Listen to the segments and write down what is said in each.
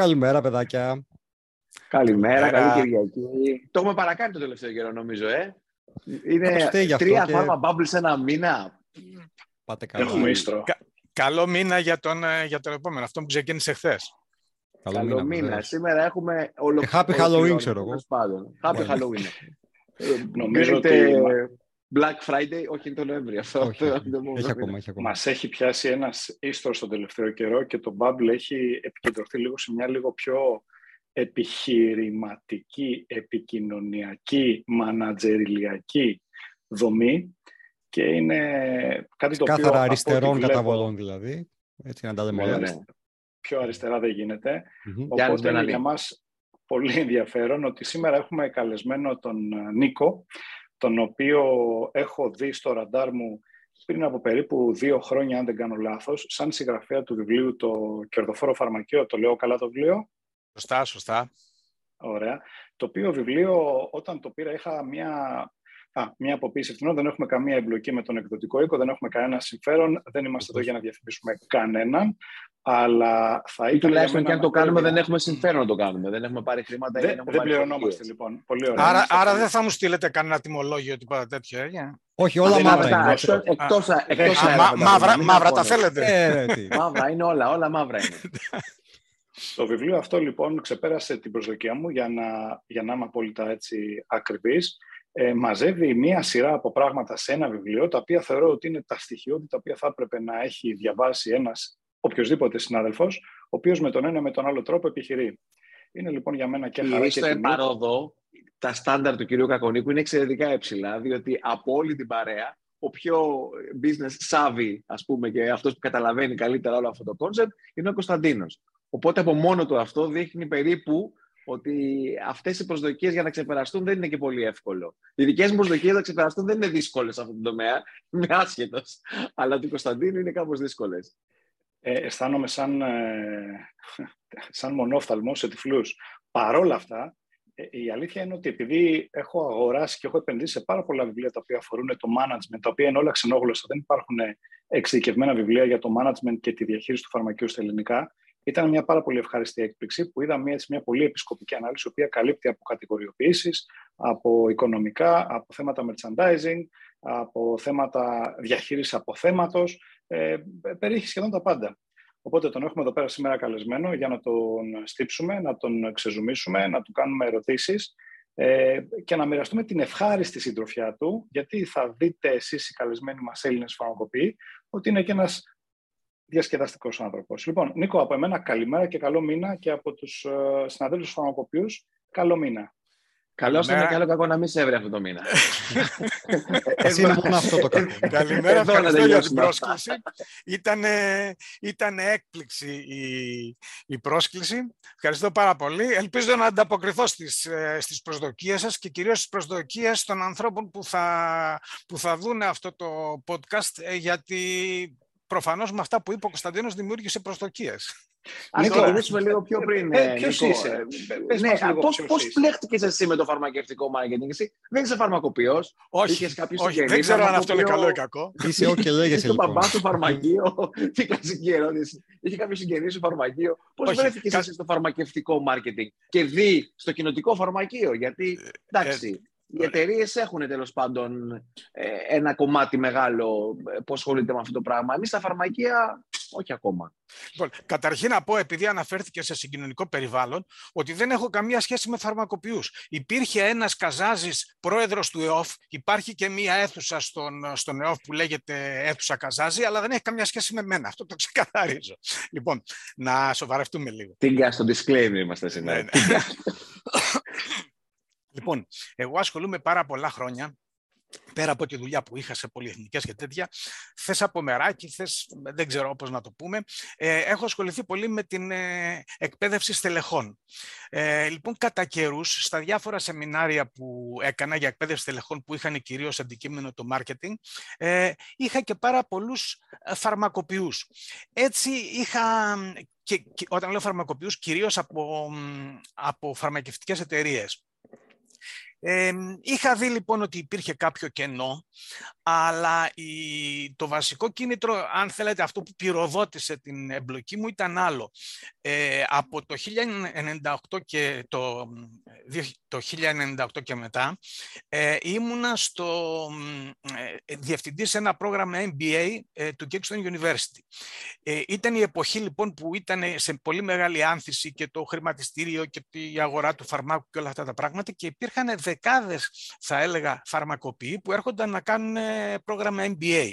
Καλημέρα, παιδάκια. Καλημέρα, καλή Κυριακή. Το έχουμε παρακάνει το τελευταίο καιρό, νομίζω, ε. Είναι τρία και... φάρμα bubble σε ένα μήνα. Πάτε καλά. Έχουμε Κα, καλό μήνα για τον, ε, για τον επόμενο, αυτό που ξεκίνησε χθες. Καλό, καλό μήνα. μήνα. Σήμερα έχουμε όλο... happy Halloween, ξέρω εγώ. Happy Halloween. Ε, νομίζω ότι Black Friday, όχι είναι το Νοέμβριο. Αυτό, όχι, έχει ακόμα, έχει ακόμα. Μας έχει πιάσει ένας ίστρος τον τελευταίο καιρό και το Bubble έχει επικεντρωθεί λίγο σε μια λίγο πιο επιχειρηματική, επικοινωνιακή, μανατζεριλιακή δομή και είναι κάτι το Κάθαρα οποίο... αριστερών καταβολών δηλαδή, έτσι να τα λέμε όλα. Ναι, πιο αριστερά δεν γίνεται. Mm-hmm. Οπότε είναι για μας πολύ ενδιαφέρον ότι σήμερα έχουμε καλεσμένο τον ε, Νίκο, τον οποίο έχω δει στο ραντάρ μου πριν από περίπου δύο χρόνια, αν δεν κάνω λάθος, σαν συγγραφέα του βιβλίου «Το κερδοφόρο φαρμακείο». Το λέω καλά το βιβλίο; Σωστά, σωστά. Ωραία. Το οποίο βιβλίο, όταν το πήρα, είχα μια, α, μια αποποίηση ευθυνών. Δεν έχουμε καμία εμπλοκή με τον εκδοτικό οίκο, δεν έχουμε κανένα συμφέρον, δεν είμαστε εδώ για να διαφημίσουμε κανέναν. Αλλά θα ήθελα. τουλάχιστον και αν το κάνουμε, δεν έχουμε συμφέρον να το κάνουμε. Δεν έχουμε πάρει χρήματα. Δεν, δεν πληρωνόμαστε λοιπόν. Πολύ ωραία. Άρα, άρα δεν θα μου στείλετε κανένα τιμολόγιο τίποτα τέτοιο. Ε; Όχι, όλα μαύρα είναι. Εκτός, μαύρα, τα θέλετε; Ε, μαύρα είναι όλα, όλα μαύρα είναι. Το βιβλίο αυτό λοιπόν ξεπέρασε την προσδοκία μου για να, για να είμαι απόλυτα έτσι ακριβής. Ε, μαζεύει μία σειρά από πράγματα σε ένα βιβλίο, τα οποία θεωρώ ότι είναι τα στοιχειώδη τα οποία θα έπρεπε να έχει διαβάσει ένας οποιοδήποτε συνάδελφος, ο οποίος με τον ένα με τον άλλο τρόπο επιχειρεί. Είναι λοιπόν για μένα και χαρά και στο επαρόδο, τα στάνταρ του κυρίου Κακονίκου είναι εξαιρετικά υψηλά, διότι από όλη την παρέα, ο πιο business savvy, ας πούμε, και αυτός που καταλαβαίνει καλύτερα όλο αυτό το concept, είναι ο Κωνσταντίνος. Οπότε από μόνο του αυτό δείχνει περίπου ότι αυτές οι προσδοκίες για να ξεπεραστούν δεν είναι και πολύ εύκολο. Οι δικές μου προσδοκίες να ξεπεραστούν δεν είναι δύσκολες σε αυτό το τομέα, είμαι άσχετος. Αλλά του Κωνσταντίνου είναι κάπως δύσκολες ε, αισθάνομαι σαν, ε, σαν μονόφθαλμος σε τυφλούς. Παρόλα αυτά, ε, η αλήθεια είναι ότι επειδή έχω αγοράσει και έχω επενδύσει σε πάρα πολλά βιβλία τα οποία αφορούν το management, τα οποία είναι όλα ξενόγλωσσα, δεν υπάρχουν εξειδικευμένα βιβλία για το management και τη διαχείριση του φαρμακείου στα ελληνικά, ήταν μια πάρα πολύ ευχάριστη έκπληξη που είδα μια, μια πολύ επισκοπική ανάλυση, η οποία καλύπτει από κατηγοριοποιήσεις, από οικονομικά, από θέματα merchandising, από θέματα διαχείρισης αποθέματος, ε, περιέχει σχεδόν τα πάντα. Οπότε τον έχουμε εδώ πέρα σήμερα καλεσμένο για να τον στύψουμε, να τον ξεζουμίσουμε, να του κάνουμε ερωτήσεις ε, και να μοιραστούμε την ευχάριστη συντροφιά του, γιατί θα δείτε εσείς οι καλεσμένοι μας Έλληνες φαρμακοποιοί, ότι είναι και ένας διασκεδαστικός άνθρωπος. Λοιπόν, Νίκο, από εμένα καλημέρα και καλό μήνα και από τους ε, συναδέλφους φαρμακοποιούς, καλό μήνα. Καλώ είναι και άλλο κακό να μην σε έβρε αυτό το μήνα. Εσύ είναι μόνο αυτό το κακό. Καλημέρα, ευχαριστώ για την πρόσκληση. Ήταν, έκπληξη η, η πρόσκληση. Ευχαριστώ πάρα πολύ. Ελπίζω να ανταποκριθώ στις, ε, στις προσδοκίες σας και κυρίως στις προσδοκίες των ανθρώπων που θα, που θα δουν αυτό το podcast ε, γιατί προφανώς με αυτά που είπε ο Κωνσταντίνος δημιούργησε προσδοκίες. Αν το μιλήσουμε λίγο πιο πριν. Ε, Ποιος είσαι, ναι, Πώ πλέχτηκες εσύ με το φαρμακευτικό marketing, εσύ δεν είσαι φαρμακοποιός. Όχι, όχι δεν ξέρω αν αυτό είναι καλό ή κακό. Είσαι ό,τι και λέγεσαι. Λοιπόν. Το παπάς στο φαρμακείο. Τι κλασική ερώτηση. Είχε κάποιο συγγενή στο φαρμακείο. Πώς βρέθηκες εσύ στο φαρμακευτικό marketing και δει στο κοινοτικό φαρμακείο. Γιατί ε, εντάξει. Οι εταιρείες έχουν τέλος πάντων ε, ένα κομμάτι μεγάλο που ασχολείται με αυτό το πράγμα. Εμείς στα φαρμακεία όχι ακόμα. Λοιπόν, καταρχήν να πω, επειδή αναφέρθηκε σε συγκοινωνικό περιβάλλον, ότι δεν έχω καμία σχέση με φαρμακοποιούς. Υπήρχε ένας Καζάζης πρόεδρος του ΕΟΦ, υπάρχει και μία αίθουσα στον, στον ΕΟΦ που λέγεται αίθουσα Καζάζη, αλλά δεν έχει καμία σχέση με μένα. Αυτό το ξεκαθαρίζω. Λοιπόν, να σοβαρευτούμε λίγο. Τίγκα στο disclaimer είμαστε σήμερα. Ναι, ναι. λοιπόν, εγώ ασχολούμαι πάρα πολλά χρόνια πέρα από τη δουλειά που είχα σε πολυεθνικές και τέτοια, θες από μεράκι, θες, δεν ξέρω πώς να το πούμε, ε, έχω ασχοληθεί πολύ με την ε, εκπαίδευση στελεχών. Ε, λοιπόν, κατά καιρούς, στα διάφορα σεμινάρια που έκανα για εκπαίδευση στελεχών που είχαν κυρίως αντικείμενο το marketing, ε, είχα και πάρα πολλούς ε, φαρμακοποιούς. Έτσι είχα και, και, όταν λέω φαρμακοποιούς, κυρίως από, από φαρμακευτικές εταιρείες. Είχα δει λοιπόν ότι υπήρχε κάποιο κενό, αλλά η, το βασικό κίνητρο, αν θέλετε, αυτό που πυροδότησε την εμπλοκή μου ήταν άλλο. Ε, από το 1998 και, το, το 1998 και μετά ε, ήμουνα στο ε, διευθυντή σε ένα πρόγραμμα MBA ε, του Kingston University. Ε, ήταν η εποχή λοιπόν που ήταν σε πολύ μεγάλη άνθηση και το χρηματιστήριο και η αγορά του φαρμάκου και όλα αυτά τα πράγματα και υπήρχαν δεκάδες, θα έλεγα, φαρμακοποιοί που έρχονταν να κάνουν ε, πρόγραμμα MBA.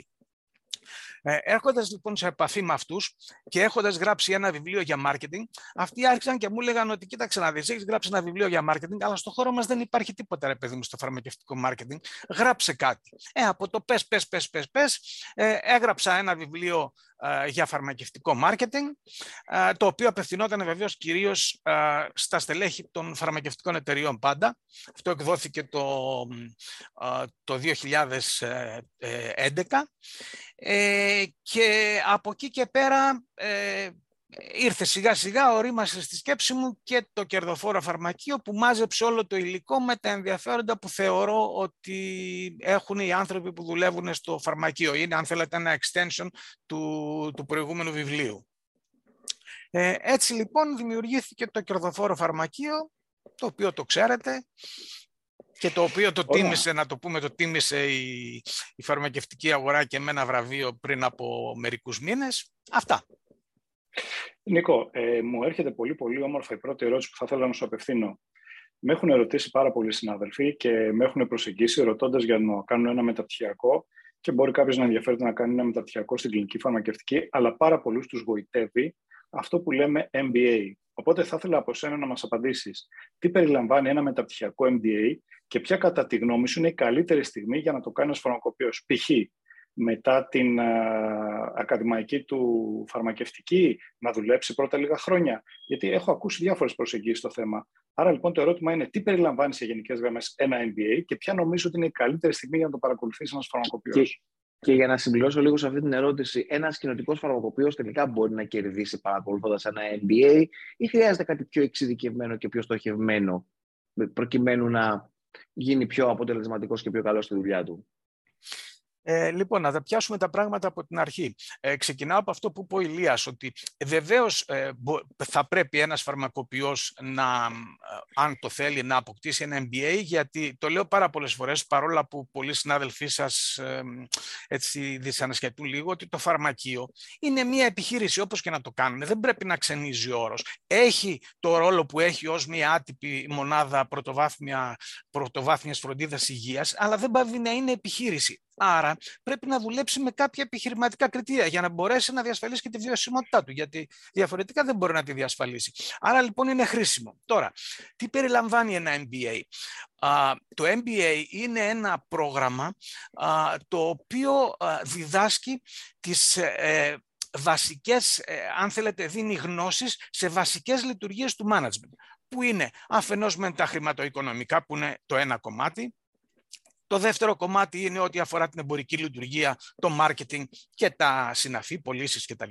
Ε, Έρχοντας λοιπόν σε επαφή με αυτούς και έχοντας γράψει ένα βιβλίο για marketing, αυτοί άρχισαν και μου έλεγαν ότι κοίταξε να δεις, έχεις γράψει ένα βιβλίο για marketing, αλλά στο χώρο μας δεν υπάρχει τίποτα, ρε παιδί μου, στο φαρμακευτικό marketing. Γράψε κάτι. Ε, από το πες, πες, πες, πες, πες, ε, έγραψα ένα βιβλίο ε, για φαρμακευτικό marketing, ε, το οποίο απευθυνόταν βεβαίως κυρίως ε, στα στελέχη των φαρμακευτικών εταιριών πάντα. Αυτό εκδόθηκε το, το 2011 και από εκεί και πέρα ήρθε σιγά σιγά, ορίμασε στη σκέψη μου και το κερδοφόρο φαρμακείο που μάζεψε όλο το υλικό με τα ενδιαφέροντα που θεωρώ ότι έχουν οι άνθρωποι που δουλεύουν στο φαρμακείο. Είναι αν θέλετε ένα extension του, του προηγούμενου βιβλίου. Ε, έτσι λοιπόν δημιουργήθηκε το κερδοφόρο φαρμακείο, το οποίο το ξέρετε και το οποίο το τίμησε, να το πούμε, το τίμησε η, η φαρμακευτική αγορά και με ένα βραβείο πριν από μερικούς μήνες. Αυτά. Νίκο, ε, μου έρχεται πολύ πολύ όμορφα η πρώτη ερώτηση που θα ήθελα να σου απευθύνω. Με έχουν ερωτήσει πάρα πολλοί συνάδελφοι και με έχουν προσεγγίσει ρωτώντας για να κάνουν ένα μεταπτυχιακό και μπορεί κάποιος να ενδιαφέρεται να κάνει ένα μεταπτυχιακό στην κλινική φαρμακευτική, αλλά πάρα πολλούς τους γοητεύει αυτό που λέμε MBA. Οπότε θα ήθελα από σένα να μας απαντήσεις τι περιλαμβάνει ένα μεταπτυχιακό MBA και ποια κατά τη γνώμη σου είναι η καλύτερη στιγμή για να το κάνει ως φαρμακοποιός. Π.χ μετά την ακαδημαϊκή του φαρμακευτική να δουλέψει πρώτα λίγα χρόνια. Γιατί έχω ακούσει διάφορες προσεγγίσεις στο θέμα. Άρα λοιπόν το ερώτημα είναι τι περιλαμβάνει σε γενικές γραμμές ένα MBA και ποια νομίζω ότι είναι η καλύτερη στιγμή για να το παρακολουθήσει ένας φαρμακοποιός. Και, και για να συμπληρώσω λίγο σε αυτή την ερώτηση, ένας κοινοτικός φαρμακοποιός τελικά μπορεί να κερδίσει παρακολουθώντας ένα MBA ή χρειάζεται κάτι πιο εξειδικευμένο και πιο στοχευμένο προκειμένου να γίνει πιο αποτελεσματικός και πιο καλός στη δουλειά του; Ε, λοιπόν, να τα πιάσουμε τα πράγματα από την αρχή. Ε, ξεκινάω από αυτό που είπε ο Ηλίας, ότι βεβαίως ε, θα πρέπει ένας φαρμακοποιός να, ε, αν το θέλει, να αποκτήσει ένα MBA, γιατί το λέω πάρα πολλές φορές, παρόλα που πολλοί συνάδελφοί σας ε, έτσι δυσανασχετούν λίγο, ότι το φαρμακείο είναι μια επιχείρηση, όπως και να το κάνουν. Δεν πρέπει να ξενίζει ο όρος. Έχει το ρόλο που έχει ως μια άτυπη μονάδα πρωτοβάθμια, πρωτοβάθμιας φροντίδας υγείας, αλλά δεν πάει να είναι επιχείρηση. Άρα πρέπει να δουλέψει με κάποια επιχειρηματικά κριτήρια για να μπορέσει να διασφαλίσει και τη βιωσιμότητά του, γιατί διαφορετικά δεν μπορεί να τη διασφαλίσει. Άρα λοιπόν είναι χρήσιμο. Τώρα, τι περιλαμβάνει ένα MBA. το MBA είναι ένα πρόγραμμα το οποίο διδάσκει τις ε, βασικές, ε, αν θέλετε, δίνει γνώσεις σε βασικές λειτουργίες του management, που είναι αφενός με τα χρηματοοικονομικά, που είναι το ένα κομμάτι, το δεύτερο κομμάτι είναι ό,τι αφορά την εμπορική λειτουργία, το marketing και τα συναφή, πωλήσεις κτλ.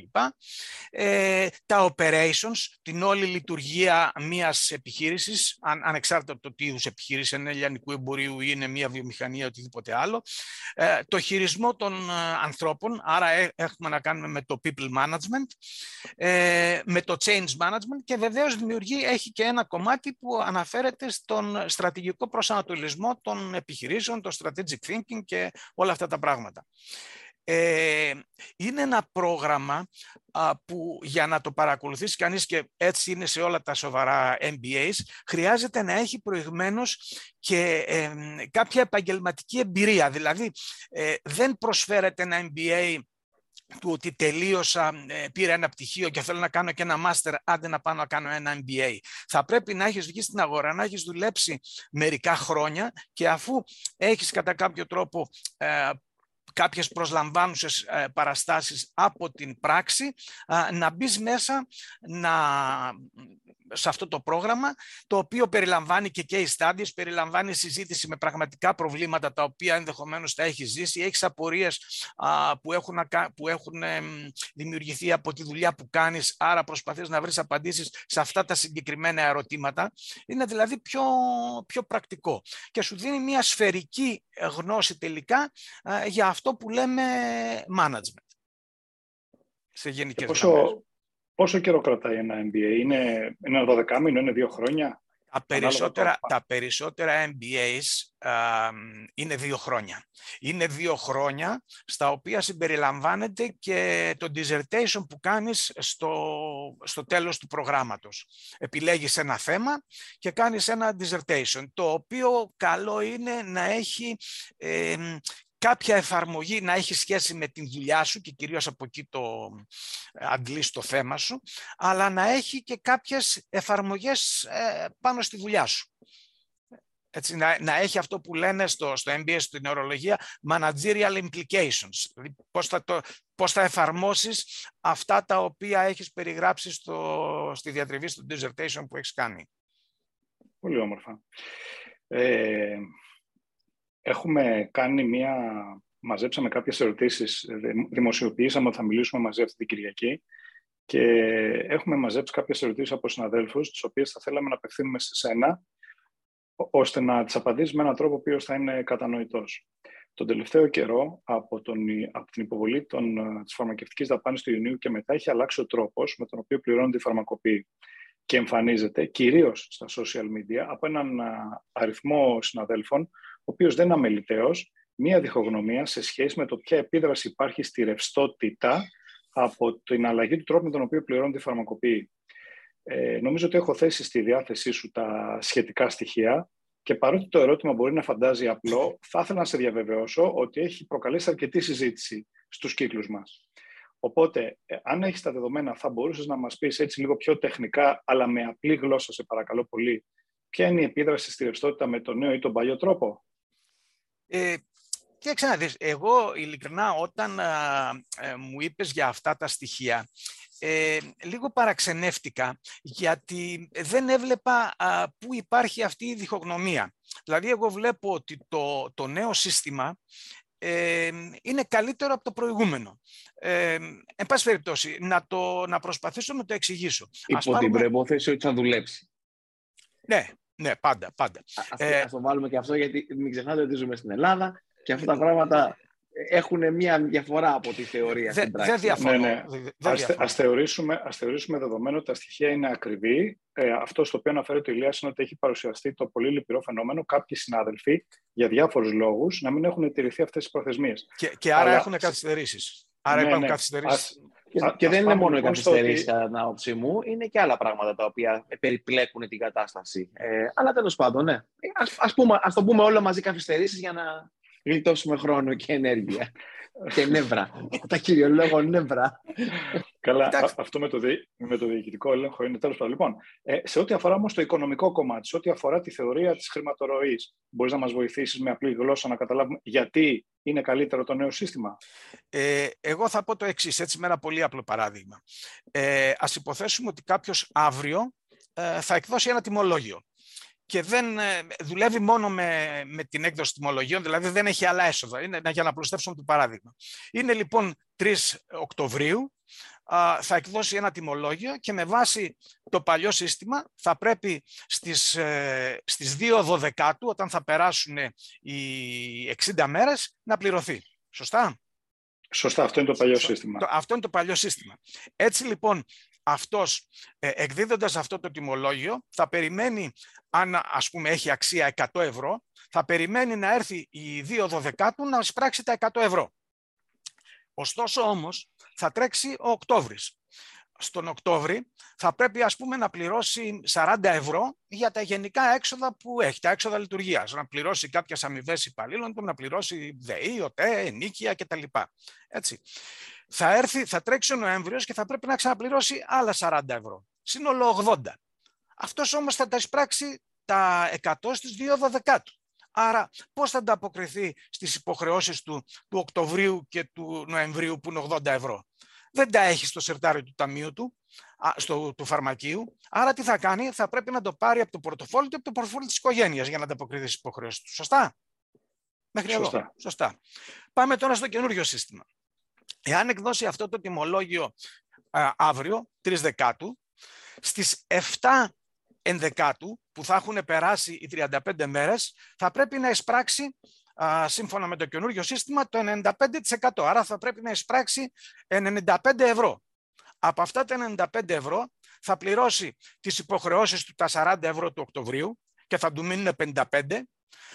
Ε, τα operations, την όλη λειτουργία μιας επιχείρησης, αν, ανεξάρτητα από το τι είδους επιχείρηση, είναι λιανικού εμπορίου ή είναι μια βιομηχανία οτιδήποτε άλλο. Ε, το χειρισμό των ε, ανθρώπων, άρα ε, έχουμε να κάνουμε με το people management, ε, με το change management και βεβαίως δημιουργεί, έχει και ένα κομμάτι που αναφέρεται στον στρατηγικό προσανατολισμό των επιχειρήσεων, το strategic thinking και όλα αυτά τα πράγματα. Ε, είναι ένα πρόγραμμα που για να το παρακολουθήσει κανείς και έτσι είναι σε όλα τα σοβαρά MBAs, χρειάζεται να έχει προηγμένως και κάποια επαγγελματική εμπειρία. Δηλαδή, ε, δεν προσφέρεται ένα MBA του ότι τελείωσα, ε, πήρα ένα πτυχίο και θέλω να κάνω και ένα μάστερ, άντε να πάω να κάνω ένα MBA. Θα πρέπει να έχεις βγει στην αγορά, να έχεις δουλέψει μερικά χρόνια και αφού έχεις κατά κάποιο τρόπο ε, κάποιες προσλαμβάνουσες ε, παραστάσεις από την πράξη, να μπεις μέσα, να σε αυτό το πρόγραμμα, το οποίο περιλαμβάνει και case studies, περιλαμβάνει συζήτηση με πραγματικά προβλήματα τα οποία ενδεχομένως τα έχει ζήσει, έχεις απορίες που έχουν, που έχουν δημιουργηθεί από τη δουλειά που κάνεις, άρα προσπαθείς να βρεις απαντήσεις σε αυτά τα συγκεκριμένα ερωτήματα. Είναι δηλαδή πιο, πιο πρακτικό και σου δίνει μια σφαιρική γνώση τελικά για αυτό που λέμε management. Σε γενικές πόσο, πόσο καιρό κρατάει ένα MBA, είναι ένα 12 μήνο, είναι δύο χρόνια; Τα περισσότερα, τα περισσότερα MBAs είναι δύο χρόνια. Είναι δύο χρόνια στα οποία συμπεριλαμβάνεται και το dissertation που κάνεις στο, στο τέλος του προγράμματος. Επιλέγεις ένα θέμα και κάνεις ένα dissertation, το οποίο καλό είναι να έχει κάποια εφαρμογή να έχει σχέση με την δουλειά σου και κυρίως από εκεί το ε, αντλείς το θέμα σου, αλλά να έχει και κάποιες εφαρμογές ε, πάνω στη δουλειά σου. Έτσι, να, να έχει αυτό που λένε στο, στο MBA, στην νευρολογία, managerial implications. Δηλαδή πώς θα, το, πώς θα εφαρμόσεις αυτά τα οποία έχεις περιγράψει στο, στη διατριβή, στο dissertation που έχεις κάνει. Πολύ όμορφα. Ε, Έχουμε κάνει μία... Μαζέψαμε κάποιες ερωτήσεις, δημοσιοποιήσαμε ότι θα μιλήσουμε μαζί αυτή την Κυριακή και έχουμε μαζέψει κάποιες ερωτήσεις από συναδέλφους, τις οποίες θα θέλαμε να απευθύνουμε σε σένα, ώστε να τις απαντήσεις με έναν τρόπο ο οποίος θα είναι κατανοητός. Τον τελευταίο καιρό, από, τον, από την υποβολή των, της φαρμακευτικής δαπάνης του Ιουνίου και μετά, έχει αλλάξει ο τρόπος με τον οποίο πληρώνονται οι φαρμακοποιοί και εμφανίζεται κυρίως στα social media από έναν αριθμό συναδέλφων ο οποίος δεν είναι αμεληταίος, μία διχογνωμία σε σχέση με το ποια επίδραση υπάρχει στη ρευστότητα από την αλλαγή του τρόπου με τον οποίο πληρώνεται η φαρμακοποιή. Ε, νομίζω ότι έχω θέσει στη διάθεσή σου τα σχετικά στοιχεία και παρότι το ερώτημα μπορεί να φαντάζει απλό, θα ήθελα να σε διαβεβαιώσω ότι έχει προκαλέσει αρκετή συζήτηση στους κύκλους μας. Οπότε, ε, αν έχεις τα δεδομένα, θα μπορούσες να μας πεις έτσι λίγο πιο τεχνικά, αλλά με απλή γλώσσα, σε παρακαλώ πολύ, ποια είναι η επίδραση στη ρευστότητα με τον νέο ή τον παλιό τρόπο; Ε, και να δεις, εγώ ειλικρινά όταν ε, μου είπες για αυτά τα στοιχεία, ε, λίγο παραξενεύτηκα γιατί δεν έβλεπα πού υπάρχει αυτή η διχογνωμία. Δηλαδή εγώ βλέπω ότι το, το νέο σύστημα ε, είναι καλύτερο από το προηγούμενο. Ε, εν πάση περιπτώσει, να, το, να προσπαθήσω να το εξηγήσω. Υπό την προπόθεση ότι θα δουλέψει. Ναι, ναι, πάντα, πάντα. Ας, ε, ας το βάλουμε και αυτό, γιατί μην ξεχνάτε ότι ζούμε στην Ελλάδα και αυτά τα πράγματα έχουν μια διαφορά από τη θεωρία στην πράξη. Δεν διαφωνώ. Ναι, ναι. ας, ας, θεωρήσουμε, ας θεωρήσουμε δεδομένο ότι τα στοιχεία είναι ακριβή. Ε, αυτό στο οποίο αναφέρει το Ηλίας είναι ότι έχει παρουσιαστεί το πολύ λυπηρό φαινόμενο κάποιοι συνάδελφοι για διάφορους λόγους να μην έχουν τηρηθεί αυτές τις προθεσμίες. Και, και άρα Αλλά... έχουν καθυστερήσεις. Άρα ναι, υπάρχουν ναι. καθυστερήσεις. Και, και δεν είναι μόνο οι καθυστερήσει, κατά την άποψή μου, είναι και άλλα πράγματα τα οποία περιπλέκουν την κατάσταση. Ε, αλλά τέλος πάντων, ναι. Ας, ας, πούμε, ας το πούμε όλο μαζί καθυστερήσεις για να γλιτώσουμε χρόνο και ενέργεια. και νεύρα. Τα κυριολόγω νεύρα. Καλά, αυτό με το, με το διοικητικό έλεγχο είναι τέλος πάντων. Λοιπόν, ε, σε ό,τι αφορά όμως το οικονομικό κομμάτι, σε ό,τι αφορά τη θεωρία της χρηματορροή, μπορείς να μας βοηθήσεις με απλή γλώσσα να καταλάβουμε γιατί είναι καλύτερο το νέο σύστημα; Ε, εγώ θα πω το εξής, έτσι με ένα πολύ απλό παράδειγμα. Ε, ας υποθέσουμε ότι κάποιος αύριο ε, θα εκδώσει ένα τιμολόγιο και δεν ε, δουλεύει μόνο με, με την έκδοση τιμολογίων, δηλαδή δεν έχει άλλα έσοδα. Είναι, για να απλουστεύσουμε το παράδειγμα. Είναι λοιπόν 3 Οκτωβρίου, θα εκδώσει ένα τιμολόγιο και με βάση το παλιό σύστημα θα πρέπει στις, ε, στις 2 Δωδεκάτου, όταν θα περάσουν οι 60 μέρες, να πληρωθεί. Σωστά; Σωστά, αυτό είναι το παλιό σύστημα. Αυτό είναι το παλιό σύστημα. Έτσι λοιπόν, αυτός ε, εκδίδοντας αυτό το τιμολόγιο θα περιμένει, αν ας πούμε έχει αξία 100 ευρώ, θα περιμένει να έρθει η 2 Δωδεκάτου να σπράξει τα 100 ευρώ. Ωστόσο όμως θα τρέξει ο Οκτώβρης. Στον Οκτώβρη θα πρέπει ας πούμε να πληρώσει 40 ευρώ για τα γενικά έξοδα που έχει, τα έξοδα λειτουργίας. Να πληρώσει κάποιες αμοιβές υπαλλήλων του, να πληρώσει ΔΕΗ, ΟΤΕ, ενίκεια κτλ. Έτσι. Θα, έρθει, θα τρέξει ο Νοέμβριος και θα πρέπει να ξαναπληρώσει άλλα 40 ευρώ. Σύνολο 80. Αυτός όμως θα τα εισπράξει τα 100 στις 2 Δωδεκάτου. Άρα πώς θα ανταποκριθεί στις υποχρεώσεις του του Οκτωβρίου και του Νοεμβρίου που είναι 80 ευρώ; Δεν τα έχει στο σερτάρι του ταμείου του. στο, του φαρμακείου. Άρα τι θα κάνει, θα πρέπει να το πάρει από το πορτοφόλι του από το πορτοφόλι της οικογένειας για να ανταποκριθείς στις υποχρεώσεις του. Σωστά; Μέχρι Σωστά. εδώ. Σωστά. Πάμε τώρα στο καινούριο σύστημα. Εάν εκδώσει αυτό το τιμολόγιο α, αύριο, 3 Δεκάτου, στις 7 ενδεκάτου που θα έχουν περάσει οι 35 μέρες θα πρέπει να εισπράξει α, σύμφωνα με το καινούργιο σύστημα το 95%. Άρα θα πρέπει να εισπράξει 95 ευρώ. Από αυτά τα 95 ευρώ θα πληρώσει τις υποχρεώσεις του τα 40 ευρώ του Οκτωβρίου και θα του μείνουν 55.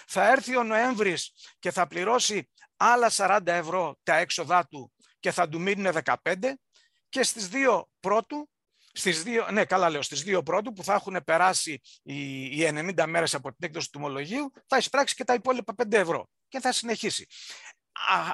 Θα έρθει ο Νοέμβρης και θα πληρώσει άλλα 40 ευρώ τα έξοδά του και θα του μείνουν 15 και στις 2 πρώτου στις δύο, ναι, καλά λέω, στις δύο πρώτου που θα έχουν περάσει οι, οι 90 μέρες από την έκδοση του ομολογίου, θα εισπράξει και τα υπόλοιπα 5 ευρώ και θα συνεχίσει.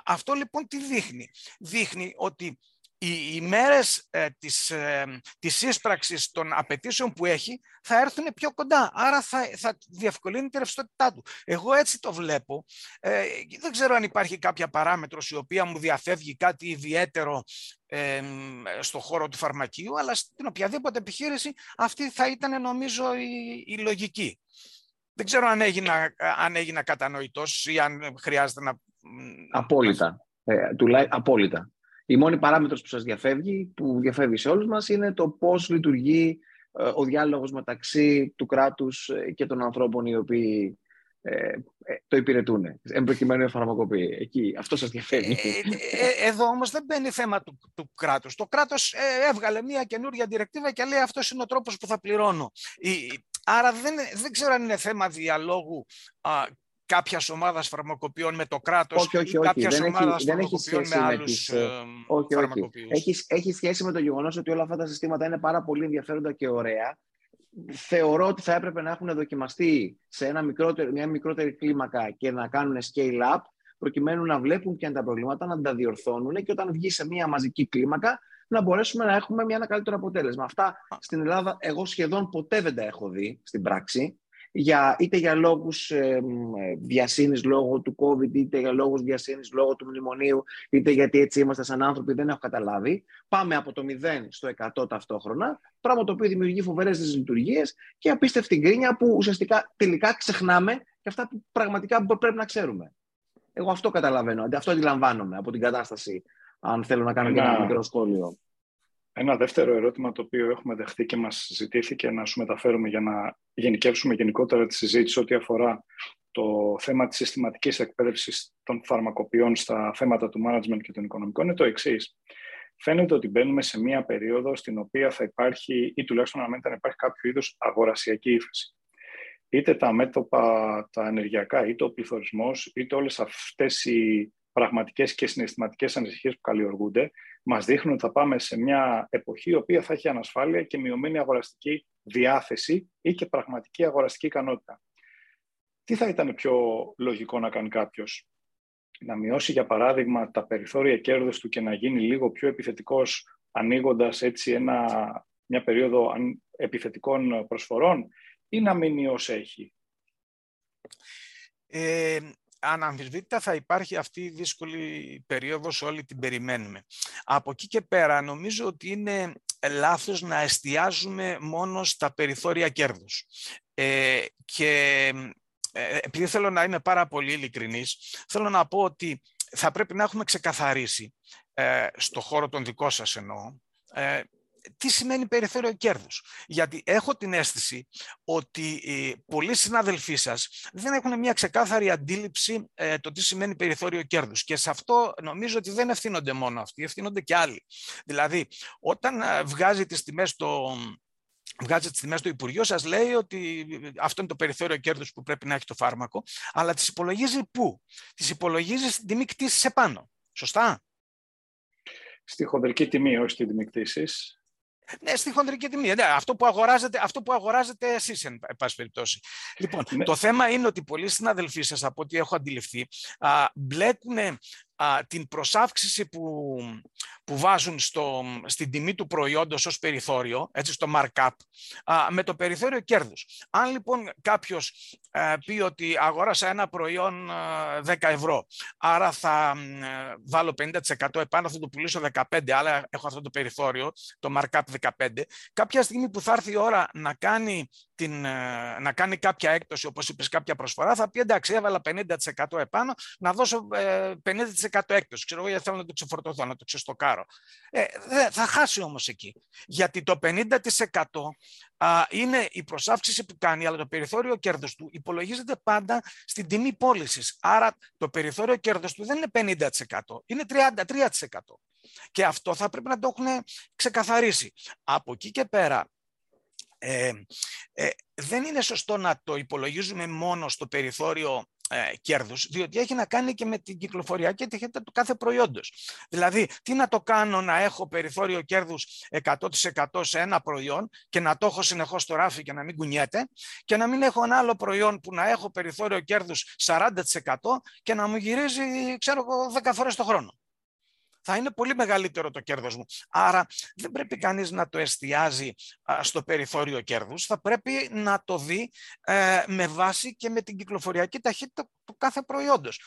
αυτό λοιπόν τι δείχνει; Δείχνει ότι οι, οι μέρες ε, της, ε, της ίσπραξης των απαιτήσεων που έχει θα έρθουν πιο κοντά. Άρα θα, θα διευκολύνει τη ρευστότητά του. Εγώ έτσι το βλέπω. Ε, δεν ξέρω αν υπάρχει κάποια παράμετρος η οποία μου διαφεύγει κάτι ιδιαίτερο ε, στο χώρο του φαρμακείου, αλλά στην οποιαδήποτε επιχείρηση αυτή θα ήταν νομίζω η, η λογική. Δεν ξέρω αν έγινα, αν έγινα κατανοητός ή αν χρειάζεται να... Απόλυτα. Ε, απόλυτα. Η μόνη παράμετρος που σας διαφεύγει, που διαφεύγει σε όλους μας, είναι το πώς λειτουργεί ε, ο διάλογος μεταξύ του κράτους ε, και των ανθρώπων οι οποίοι ε, το υπηρετούν. Εν προκειμένου εφαρμοκοποιεί. Εκεί, αυτό σας διαφεύγει. εδώ όμως δεν μπαίνει θέμα του, του κράτους. Το κράτος έβγαλε μια καινούργια διρεκτίβα και λέει αυτός είναι ο τρόπος που θα πληρώνω. άρα δεν, δεν ξέρω αν είναι θέμα διαλόγου κάποιας ομάδας φαρμακοποιών με το κράτος ή κάποιας ομάδας φαρμακοποιών με άλλους ε, φαρμακοποιούς. Έχει, έχει σχέση με το γεγονός ότι όλα αυτά τα συστήματα είναι πάρα πολύ ενδιαφέροντα και ωραία. Θεωρώ ότι θα έπρεπε να έχουν δοκιμαστεί σε ένα μικρότερο, μια μικρότερη κλίμακα και να κάνουν scale-up, προκειμένου να βλέπουν ποια είναι τα προβλήματα, να τα διορθώνουν και όταν βγει σε μια μαζική κλίμακα να μπορέσουμε να έχουμε μια, ένα καλύτερο αποτέλεσμα. Αυτά στην Ελλάδα εγώ σχεδόν ποτέ δεν τα έχω δει στην πράξη για, είτε για λόγους ε, διασύνης λόγω του COVID, είτε για λόγους διασύνης λόγω του μνημονίου, είτε γιατί έτσι είμαστε σαν άνθρωποι, δεν έχω καταλάβει. Πάμε από το 0 στο 100 ταυτόχρονα, πράγμα το οποίο δημιουργεί φοβερές δυσλειτουργίες και απίστευτη γκρίνια που ουσιαστικά τελικά ξεχνάμε και αυτά που πραγματικά πρέπει να ξέρουμε. Εγώ αυτό καταλαβαίνω, αυτό αντιλαμβάνομαι από την κατάσταση, αν θέλω να κάνω και ένα μικρό σχόλιο. Ένα δεύτερο ερώτημα το οποίο έχουμε δεχτεί και μας ζητήθηκε να σου μεταφέρουμε για να γενικεύσουμε γενικότερα τη συζήτηση ό,τι αφορά το θέμα της συστηματικής εκπαίδευσης των φαρμακοποιών στα θέματα του management και των οικονομικών είναι το εξής. Φαίνεται ότι μπαίνουμε σε μία περίοδο στην οποία θα υπάρχει ή τουλάχιστον αναμένεται να υπάρχει κάποιο είδος αγορασιακή ύφεση. Είτε τα μέτωπα, τα ενεργειακά, είτε ο πληθωρισμός, είτε όλες αυτές οι πραγματικές και συναισθηματικές ανησυχίες που καλλιεργούνται, μας δείχνουν ότι θα πάμε σε μια εποχή η οποία θα έχει ανασφάλεια και μειωμένη αγοραστική διάθεση ή και πραγματική αγοραστική ικανότητα. Τι θα ήταν πιο λογικό να κάνει κάποιος, να μειώσει για παράδειγμα τα περιθώρια κέρδους του και να γίνει λίγο πιο επιθετικός ανοίγοντας έτσι ένα, μια περίοδο επιθετικών προσφορών ή να μείνει ως έχει; Ε, αναμφισβήτητα θα υπάρχει αυτή η δύσκολη περίοδος, όλοι την περιμένουμε. Από εκεί και πέρα νομίζω ότι είναι λάθος να εστιάζουμε μόνο στα περιθώρια κέρδους. Ε, και ε, επειδή θέλω να είμαι πάρα πολύ ειλικρινής, θέλω να πω ότι θα πρέπει να έχουμε ξεκαθαρίσει, ε, στο χώρο των δικών σας εννοώ, ε, τι σημαίνει περιθώριο κέρδους. Γιατί έχω την αίσθηση ότι ε, πολλοί συνάδελφοί σας δεν έχουν μια ξεκάθαρη αντίληψη ε, το τι σημαίνει περιθώριο κέρδους. Και σε αυτό νομίζω ότι δεν ευθύνονται μόνο αυτοί, ευθύνονται και άλλοι. Δηλαδή, όταν ε, βγάζει τις τιμές το, βγάζει τις τιμές του Υπουργείο, σας λέει ότι αυτό είναι το περιθώριο κέρδους που πρέπει να έχει το φάρμακο, αλλά τις υπολογίζει πού; Τις υπολογίζει στην τιμή κτήσης επάνω. Σωστά; Στη χοντρική τιμή, όχι στην τιμή κτήσης. Ναι, στη χοντρική τιμή. Ναι, αυτό, που αγοράζετε, αυτό που αγοράζετε εσείς, εν πάση περιπτώσει. Λοιπόν, ναι. το θέμα είναι ότι πολλοί συναδελφοί σας, από ό,τι έχω αντιληφθεί, μπλέκουν την προσάυξηση που, που βάζουν στο, στην τιμή του προϊόντος ως περιθώριο, έτσι στο markup, με το περιθώριο κέρδους. Αν λοιπόν κάποιος ε, πει ότι αγόρασα ένα προϊόν 10 ε, ευρώ, άρα θα ε, βάλω 50% επάνω, θα το πουλήσω 15, αλλά έχω αυτό το περιθώριο, το markup 15, κάποια στιγμή που θα έρθει η ώρα να κάνει, την, να κάνει κάποια έκπτωση, όπως είπες, κάποια προσφορά, θα πει εντάξει, έβαλα 50% επάνω, να δώσω 50% έκπτωση. Ξέρω εγώ γιατί θέλω να το ξεφορτωθώ, να το ξεστοκάρω. Ε, θα χάσει όμως εκεί. Γιατί το 50% α, είναι η προσάυξηση που κάνει, αλλά το περιθώριο κέρδος του υπολογίζεται πάντα στην τιμή πώλησης. Άρα το περιθώριο κέρδος του δεν είναι 50%, είναι 33%. Και αυτό θα πρέπει να το έχουν ξεκαθαρίσει. Από εκεί και πέρα, ε, ε, δεν είναι σωστό να το υπολογίζουμε μόνο στο περιθώριο ε, κέρδους, διότι έχει να κάνει και με την κυκλοφοριακή ταχύτητα του κάθε προϊόντος. Δηλαδή, τι να το κάνω να έχω περιθώριο κέρδους 100% σε ένα προϊόν και να το έχω συνεχώς στο ράφι και να μην κουνιέται και να μην έχω ένα άλλο προϊόν που να έχω περιθώριο κέρδους 40% και να μου γυρίζει, ξέρω 10 φορές το χρόνο θα είναι πολύ μεγαλύτερο το κέρδος μου. Άρα δεν πρέπει κανείς να το εστιάζει στο περιθώριο κέρδους, θα πρέπει να το δει ε, με βάση και με την κυκλοφοριακή ταχύτητα του κάθε προϊόντος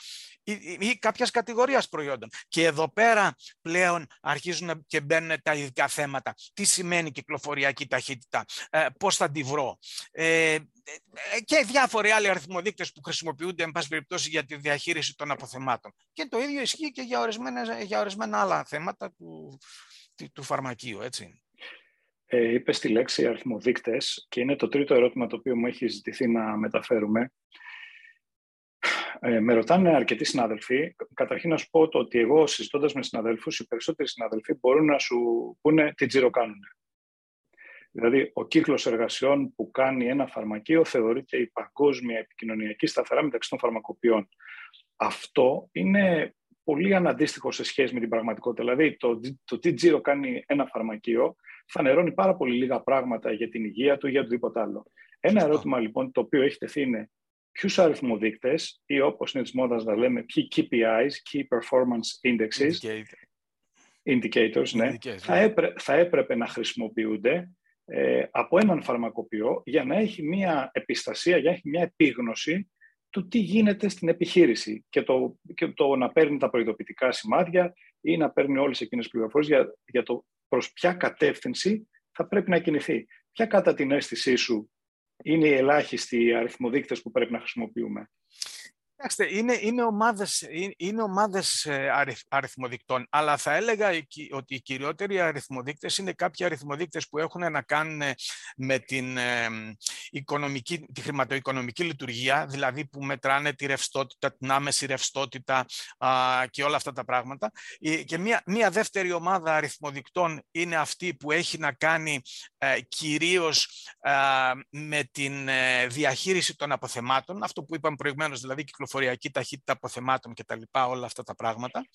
ή, ή κάποιας κατηγορίας προϊόντων. Και εδώ πέρα πλέον αρχίζουν και μπαίνουν τα ειδικά θέματα. Τι σημαίνει κυκλοφοριακή ταχύτητα, ε, πώς θα τη βρω. Ε, ε, και διάφοροι άλλοι αριθμοδείκτες που χρησιμοποιούνται εν πάση περιπτώσει για τη διαχείριση των αποθεμάτων. Και το ίδιο ισχύει και για, για ορισμένα άλλα θέματα του, του φαρμακείου, έτσι. Ε, είπες τη λέξη αριθμοδείκτες και είναι το τρίτο ερώτημα το οποίο μου έχει ζητηθεί να μεταφέρουμε. Ε, με ρωτάνε αρκετοί συνάδελφοι. Καταρχήν να σου πω το ότι εγώ συζητώντας με συναδέλφους, οι περισσότεροι συναδελφοί μπορούν να σου πούνε τι τζίρο κάνουν. Δηλαδή, ο κύκλος εργασιών που κάνει ένα φαρμακείο θεωρείται η παγκόσμια επικοινωνιακή σταθερά μεταξύ των φαρμακοποιών. Αυτό είναι πολύ αναντίστοιχο σε σχέση με την πραγματικότητα. Δηλαδή, το, το τι τζίρο κάνει ένα φαρμακείο φανερώνει πάρα πολύ λίγα πράγματα για την υγεία του ή για οτιδήποτε άλλο. Ένα ερώτημα λοιπόν το οποίο έχει τεθεί είναι ποιους αριθμοδείκτες ή όπως είναι της μόδας να λέμε ποιοι KPIs, Key Performance Indexes, indicators, ναι, θα, ναι. έπρε, θα έπρεπε να χρησιμοποιούνται ε, από έναν φαρμακοποιό για να έχει μια επιστασία, για να έχει μια επίγνωση του τι γίνεται στην επιχείρηση και το, και το να παίρνει τα προειδοποιητικά σημάδια ή να παίρνει όλες εκείνες τις πληροφορίες για, για το προς ποια κατεύθυνση θα πρέπει να κινηθεί. Ποια κατά την αίσθησή σου είναι οι ελάχιστοι αριθμοδείκτες που πρέπει να χρησιμοποιούμε; Κοιτάξτε, είναι, είναι ομάδες, είναι ομάδες ε, αριθμοδικτών, αλλά θα έλεγα ότι οι κυριότεροι αριθμοδείκτες είναι κάποιοι αριθμοδείκτες που έχουν να κάνουν με την, οικονομική, τη χρηματοοικονομική λειτουργία, δηλαδή που μετράνε τη ρευστότητα, την άμεση ρευστότητα και όλα αυτά τα πράγματα. Και μία, μία δεύτερη ομάδα αριθμοδικτών είναι αυτή που έχει να κάνει ε, κυρίως με την ε, διαχείριση των αποθεμάτων, αυτό που είπαμε προηγουμένως, δηλαδή κυκλοφοριακή ταχύτητα αποθεμάτων και τα λοιπά, όλα αυτά τα πράγματα.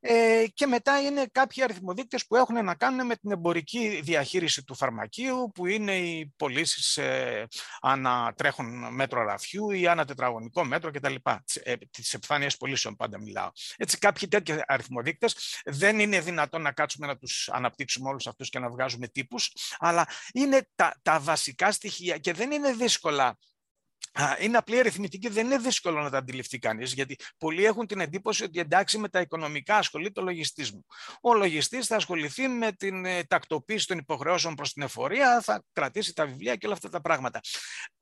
Ε, και μετά είναι κάποιοι αριθμοδείκτες που έχουν να κάνουν με την εμπορική διαχείριση του φαρμακείου, που είναι οι πωλήσεις ε, ανά τρέχον μέτρο ραφιού ή ανά τετραγωνικό μέτρο κτλ. Ε, τις επιφάνειες πωλήσεων πάντα μιλάω. Έτσι κάποιοι τέτοιοι αριθμοδείκτες δεν είναι δυνατόν να κάτσουμε να τους αναπτύξουμε όλους αυτούς και να βγάζουμε τύπους, αλλά είναι τα, τα βασικά στοιχεία και δεν είναι δύσκολα είναι απλή αριθμητική, δεν είναι δύσκολο να τα αντιληφθεί κανείς, γιατί πολλοί έχουν την εντύπωση ότι εντάξει με τα οικονομικά ασχολείται ο λογιστής μου. Ο λογιστής θα ασχοληθεί με την ε, τακτοποίηση των υποχρεώσεων προς την εφορία, θα κρατήσει τα βιβλία και όλα αυτά τα πράγματα.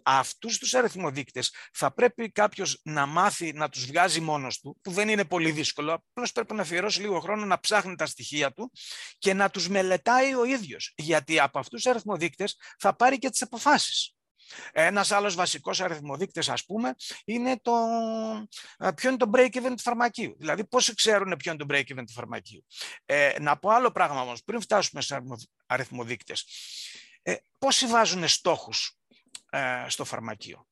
Αυτούς τους αριθμοδείκτες θα πρέπει κάποιος να μάθει να τους βγάζει μόνος του, που δεν είναι πολύ δύσκολο. Απλώς πρέπει να αφιερώσει λίγο χρόνο να ψάχνει τα στοιχεία του και να τους μελετάει ο ίδιος. Γιατί από αυτούς τους αριθμοδείκτες θα πάρει και τις αποφάσεις. Ένας άλλος βασικός αριθμοδείκτης, ας πούμε, είναι το ποιο είναι το break-even του φαρμακείου. Δηλαδή, πώς ξέρουν ποιο είναι το break-even του φαρμακείου. Ε, να πω άλλο πράγμα όμως, πριν φτάσουμε σε αριθμοδείκτες. Ε, πόσοι βάζουν στόχους ε, στο φαρμακείο.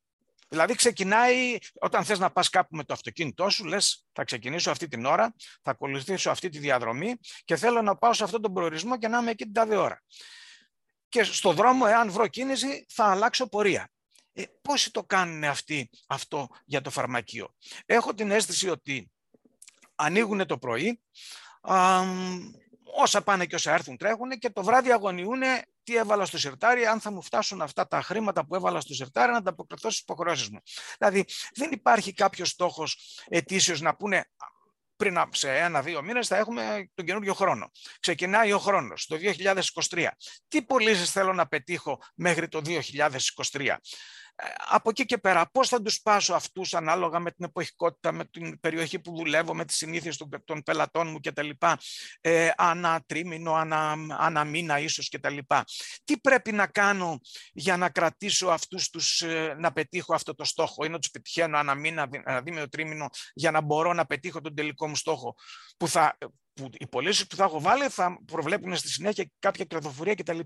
Δηλαδή ξεκινάει, όταν θες να πας κάπου με το αυτοκίνητό σου, λες θα ξεκινήσω αυτή την ώρα, θα ακολουθήσω αυτή τη διαδρομή και θέλω να πάω σε αυτόν τον προορισμό και να είμαι εκεί την τάδε ώρα και στο δρόμο, εάν βρω κίνηση, θα αλλάξω πορεία. Ε, πόσοι το κάνουν αυτοί αυτό για το φαρμακείο; Έχω την αίσθηση ότι ανοίγουν το πρωί, όσα πάνε και όσα έρθουν τρέχουν και το βράδυ αγωνιούν τι έβαλα στο σιρτάρι, αν θα μου φτάσουν αυτά τα χρήματα που έβαλα στο σιρτάρι να ανταποκριθώ στις υποχρεώσεις μου. Δηλαδή, δεν υπάρχει κάποιος στόχος ετήσιος να πούνε πριν σε ένα-δύο μήνες θα έχουμε τον καινούριο χρόνο. Ξεκινάει ο χρόνος, το 2023. Τι πωλήσεις θέλω να πετύχω μέχρι το 2023 από εκεί και πέρα, πώς θα τους πάσω αυτούς ανάλογα με την εποχικότητα, με την περιοχή που δουλεύω, με τις συνήθειες των, των πελατών μου κτλ. Ε, ανά τρίμηνο, ανά, ανά μήνα ίσως κτλ. Τι πρέπει να κάνω για να κρατήσω αυτούς τους, ε, να πετύχω αυτό το στόχο; Ή να τους πετυχαίνω ανά μήνα, ανά δίμηνο, τρίμηνο για να μπορώ να πετύχω τον τελικό μου στόχο που θα, που οι πωλήσει που θα έχω βάλει θα προβλέπουν στη συνέχεια κάποια κερδοφορία κτλ.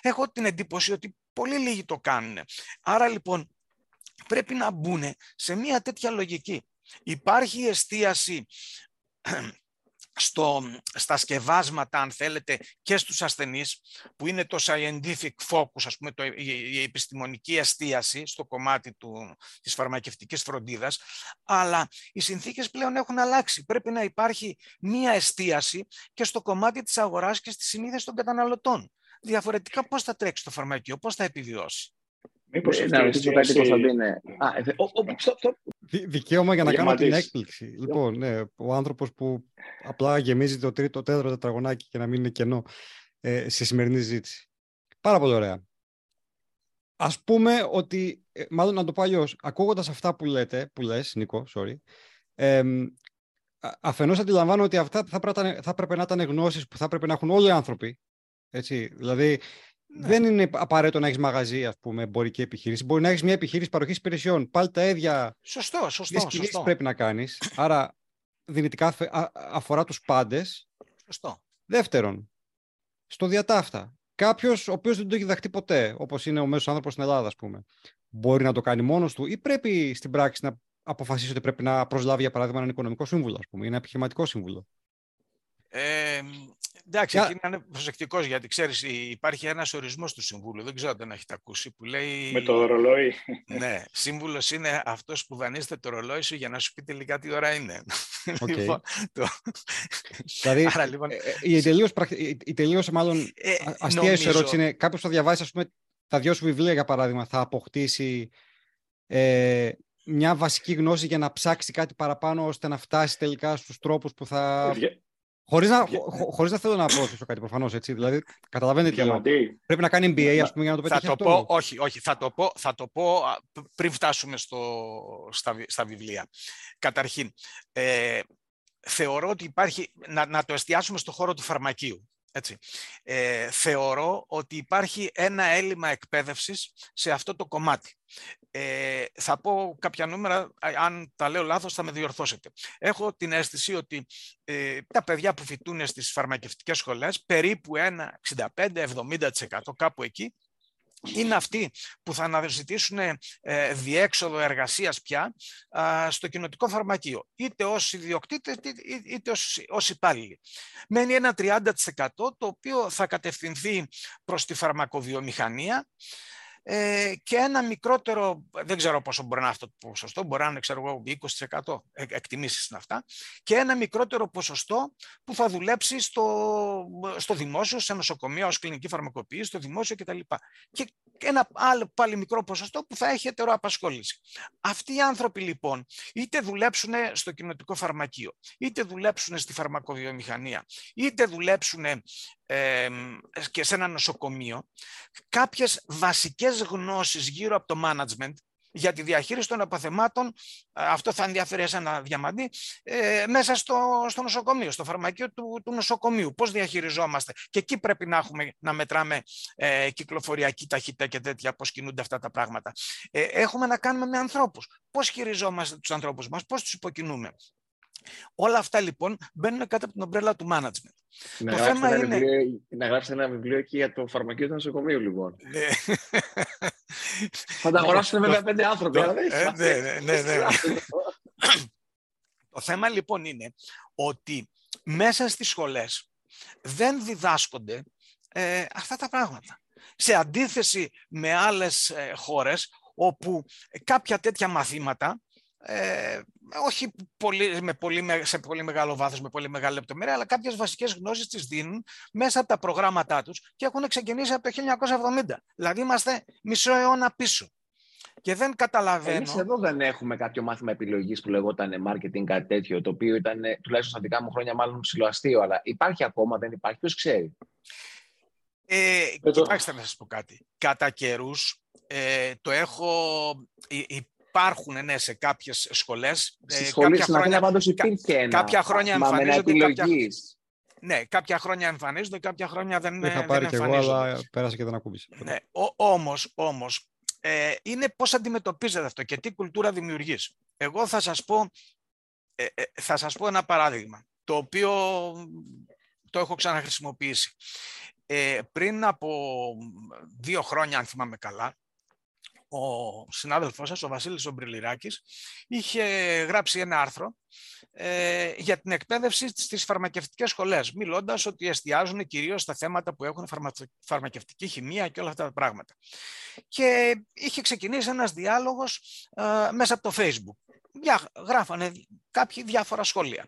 Έχω την εντύπωση ότι πολύ λίγοι το κάνουν. Άρα λοιπόν πρέπει να μπουν σε μια τέτοια λογική. Υπάρχει εστίαση στο, στα σκευάσματα, αν θέλετε, και στους ασθενείς, που είναι το scientific focus, ας πούμε, το, η, επιστημονική εστίαση στο κομμάτι του, της φαρμακευτικής φροντίδας, αλλά οι συνθήκες πλέον έχουν αλλάξει. Πρέπει να υπάρχει μία εστίαση και στο κομμάτι της αγοράς και στις συνήθειες των καταναλωτών. Διαφορετικά πώς θα τρέξει το φαρμακείο, πώς θα επιβιώσει. Μήπως ε, να ρωτήσω κάτι, Κωνσταντίνε. Δικαίωμα για να κάνω την έκπληξη. Λοιπόν, ναι, ο άνθρωπος που απλά γεμίζει το τρίτο τέταρτο τετραγωνάκι και να μην είναι κενό ε, στη σημερινή ζήτηση. Πάρα πολύ ωραία. Ας πούμε ότι, ε, μάλλον να το πω αλλιώς, ακούγοντας αυτά που λέτε, που λες, Νίκο, sorry, ε, αφενός αντιλαμβάνω ότι αυτά θα, πρέπει, θα πρέπει να ήταν γνώσεις που θα πρέπει να έχουν όλοι οι άνθρωποι. Έτσι, δηλαδή, ναι. Δεν είναι απαραίτητο να έχεις μαγαζί, ας πούμε, εμπορική επιχείρηση. Μπορεί να έχεις μια επιχείρηση παροχής υπηρεσιών. Πάλι τα ίδια. Σωστό, σωστό. σωστό. πρέπει να κάνεις. Άρα, δυνητικά αφορά τους πάντες. Σωστό. Δεύτερον, στο διατάφτα. Κάποιος ο οποίος δεν το έχει δεχτεί ποτέ, όπως είναι ο μέσος άνθρωπος στην Ελλάδα, ας πούμε, μπορεί να το κάνει μόνος του ή πρέπει στην πράξη να αποφασίσει ότι πρέπει να προσλάβει, για παράδειγμα, έναν οικονομικό σύμβουλο, ας πούμε, ή ένα επιχειρηματικό σύμβουλο; Ε, Εντάξει, εκεί να είναι προσεκτικός γιατί ξέρεις, υπάρχει ένας ορισμός του Συμβούλου. Δεν ξέρω αν τον έχετε ακούσει που λέει. Με το ρολόι. Ναι, σύμβουλος είναι αυτός που δανείζεται το ρολόι σου για να σου πει τελικά τι ώρα είναι. Okay. λοιπόν, το... Δηλαδή, Άρα, λοιπόν... Ε, ε, η τελείως η τελείως, μάλλον ε, αστεία νομίζω... ερώτηση είναι κάποιο θα διαβάσεις, ας πούμε, τα δυο σου βιβλία για παράδειγμα, θα αποκτήσει ε, μια βασική γνώση για να ψάξει κάτι παραπάνω ώστε να φτάσει τελικά στους τρόπους που θα... Χωρίς να, χωρίς να θέλω να προσθέσω κάτι προφανώς έτσι. Δηλαδή, καταλαβαίνετε τι εννοώ. Πρέπει να κάνει MBA, ας πούμε, για να το πετύχει. Θα το πω, όχι, όχι. Θα το πω, θα το πω πριν φτάσουμε στο, στα, στα βιβλία. Καταρχήν, ε, θεωρώ ότι υπάρχει. Να, να το εστιάσουμε στο χώρο του φαρμακείου. Έτσι. Ε, θεωρώ ότι υπάρχει ένα έλλειμμα εκπαίδευσης σε αυτό το κομμάτι. Ε, θα πω κάποια νούμερα, αν τα λέω λάθος θα με διορθώσετε. Έχω την αίσθηση ότι ε, τα παιδιά που φοιτούν στις φαρμακευτικές σχολές, περίπου ένα 65-70% κάπου εκεί, είναι αυτοί που θα αναζητήσουν ε, διέξοδο εργασίας πια στο κοινοτικό φαρμακείο, είτε ως ιδιοκτήτες είτε ως, ως υπάλληλοι. Μένει ένα 30% το οποίο θα κατευθυνθεί προς τη φαρμακοβιομηχανία, ε, και ένα μικρότερο, δεν ξέρω πόσο μπορεί να είναι αυτό το ποσοστό, μπορεί να είναι ξέρω εγώ 20% εκτιμήσεις είναι αυτά, και ένα μικρότερο ποσοστό που θα δουλέψει στο, στο δημόσιο, σε νοσοκομεία ως κλινική φαρμακοποίηση, στο δημόσιο κτλ. Και ένα άλλο πάλι μικρό ποσοστό που θα έχει ετεροαπασχόληση. Αυτοί οι άνθρωποι λοιπόν είτε δουλέψουν στο κοινοτικό φαρμακείο, είτε δουλέψουν στη φαρμακοβιομηχανία, είτε δουλέψουν και σε ένα νοσοκομείο, κάποιες βασικές γνώσεις γύρω από το management για τη διαχείριση των αποθεμάτων, αυτό θα ενδιαφέρει ένα διαμαντή, ε, μέσα στο, στο νοσοκομείο, στο φαρμακείο του, του νοσοκομείου. Πώς διαχειριζόμαστε. Και εκεί πρέπει να, έχουμε, να μετράμε ε, κυκλοφοριακή ταχύτητα και τέτοια, πώς κινούνται αυτά τα πράγματα. Ε, έχουμε να κάνουμε με ανθρώπους. Πώς χειριζόμαστε τους ανθρώπους μας, πώς τους υποκινούμε. Όλα αυτά λοιπόν μπαίνουν κάτω από την ομπρέλα του management. Να το θέμα είναι... Βιβλίο, να γράψεις ένα βιβλίο εκεί για το φαρμακείο του νοσοκομείου, λοιπόν. Ναι. Θα τα αγοράσουν με πέντε άνθρωποι. Ε, ναι, ναι, ναι, ναι. Το θέμα λοιπόν είναι ότι μέσα στις σχολές δεν διδάσκονται ε, αυτά τα πράγματα. Σε αντίθεση με άλλες ε, χώρες όπου κάποια τέτοια μαθήματα ε, όχι πολύ, με πολύ, σε πολύ μεγάλο βάθος, με πολύ μεγάλη λεπτομέρεια, αλλά κάποιες βασικές γνώσεις τις δίνουν μέσα από τα προγράμματά τους και έχουν ξεκινήσει από το 1970. Δηλαδή είμαστε μισό αιώνα πίσω. Και δεν καταλαβαίνω. Εμείς εδώ δεν έχουμε κάποιο μάθημα επιλογής που λεγόταν marketing, κάτι τέτοιο, το οποίο ήταν τουλάχιστον στα δικά μου χρόνια μάλλον ψηλοαστείο, αλλά υπάρχει ακόμα, δεν υπάρχει, ποιος ξέρει; Ε, κοιτάξτε να σας πω κάτι. Κατά καιρούς, ε, το έχω, υπάρχουν ναι, σε κάποιες σχολές. Στη ε, σχολή κάποια χρόνια, πάντως υπήρχε ένα. Κάποια χρόνια εμφανίζονται. Κάποια, ναι, κάποια χρόνια εμφανίζονται, κάποια χρόνια δεν, δεν, δεν πάρει και εγώ, αλλά πέρασε και δεν ακούμπησε. Ναι, όμως, όμως ε, είναι πώς αντιμετωπίζετε αυτό και τι κουλτούρα δημιουργείς. Εγώ θα σας πω, ε, ε, θα σας πω ένα παράδειγμα, το οποίο το έχω ξαναχρησιμοποιήσει. Ε, πριν από δύο χρόνια, αν θυμάμαι καλά, ο συνάδελφός σας, ο Βασίλης Ομπριλιράκης, είχε γράψει ένα άρθρο ε, για την εκπαίδευση στις φαρμακευτικές σχολές, μιλώντας ότι εστιάζουν κυρίως στα θέματα που έχουν φαρμακευτική χημεία και όλα αυτά τα πράγματα. Και είχε ξεκινήσει ένας διάλογος ε, μέσα από το Facebook γράφανε κάποιοι διάφορα σχόλια.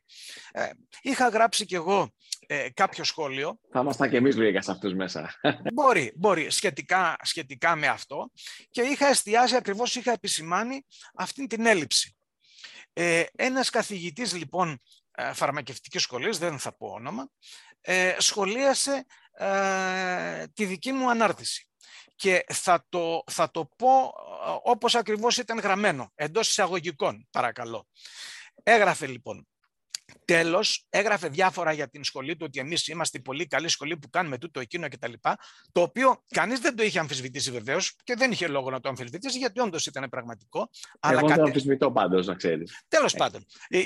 Ε, είχα γράψει κι εγώ ε, κάποιο σχόλιο. Θα ήμασταν και εμείς λίγα σε αυτούς μέσα. Μπορεί, μπορεί, σχετικά, σχετικά με αυτό. Και είχα εστιάσει, ακριβώς είχα επισημάνει αυτή την έλλειψη. Ε, ένας καθηγητής λοιπόν ε, φαρμακευτικής σχολής, δεν θα πω όνομα, ε, σχολίασε ε, τη δική μου ανάρτηση και θα το, θα το πω ε, όπως ακριβώς ήταν γραμμένο, εντός εισαγωγικών, παρακαλώ. Έγραφε λοιπόν, Τέλος, έγραφε διάφορα για την σχολή του ότι εμείς είμαστε η πολύ καλή σχολή που κάνουμε τούτο, εκείνο κτλ. Το οποίο κανείς δεν το είχε αμφισβητήσει βεβαίως και δεν είχε λόγο να το αμφισβητήσει γιατί όντως ήταν πραγματικό. Εγώ αλλά δεν το αμφισβητώ πάντως, να ξέρεις. Τέλος πάντων. Ε,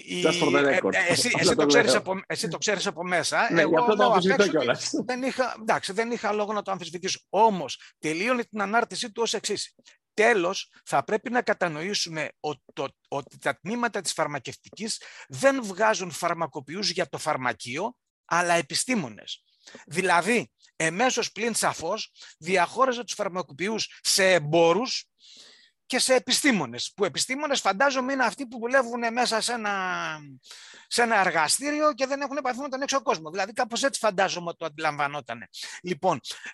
εσύ, εσύ, το ξέρεις από, εσύ το ξέρεις από μέσα. Ναι, εγώ το αμφισβητώ κιόλας. Δεν είχα, εντάξει, δεν είχα λόγο να το αμφισβητήσω. Όμως τελείωνε την ανάρτησή του ως εξής. Τέλος, θα πρέπει να κατανοήσουμε ότι τα τμήματα της φαρμακευτικής δεν βγάζουν φαρμακοποιούς για το φαρμακείο, αλλά επιστήμονες. Δηλαδή, εμέσως πλην σαφώς, διαχώριζε τους φαρμακοποιούς σε εμπόρους και σε επιστήμονες. Που επιστήμονες φαντάζομαι είναι αυτοί που δουλεύουν μέσα σε ένα, σε ένα εργαστήριο και δεν έχουν επαφή με τον έξω κόσμο. Δηλαδή κάπως έτσι φαντάζομαι ότι το αντιλαμβανόταν. Λοιπόν, ε,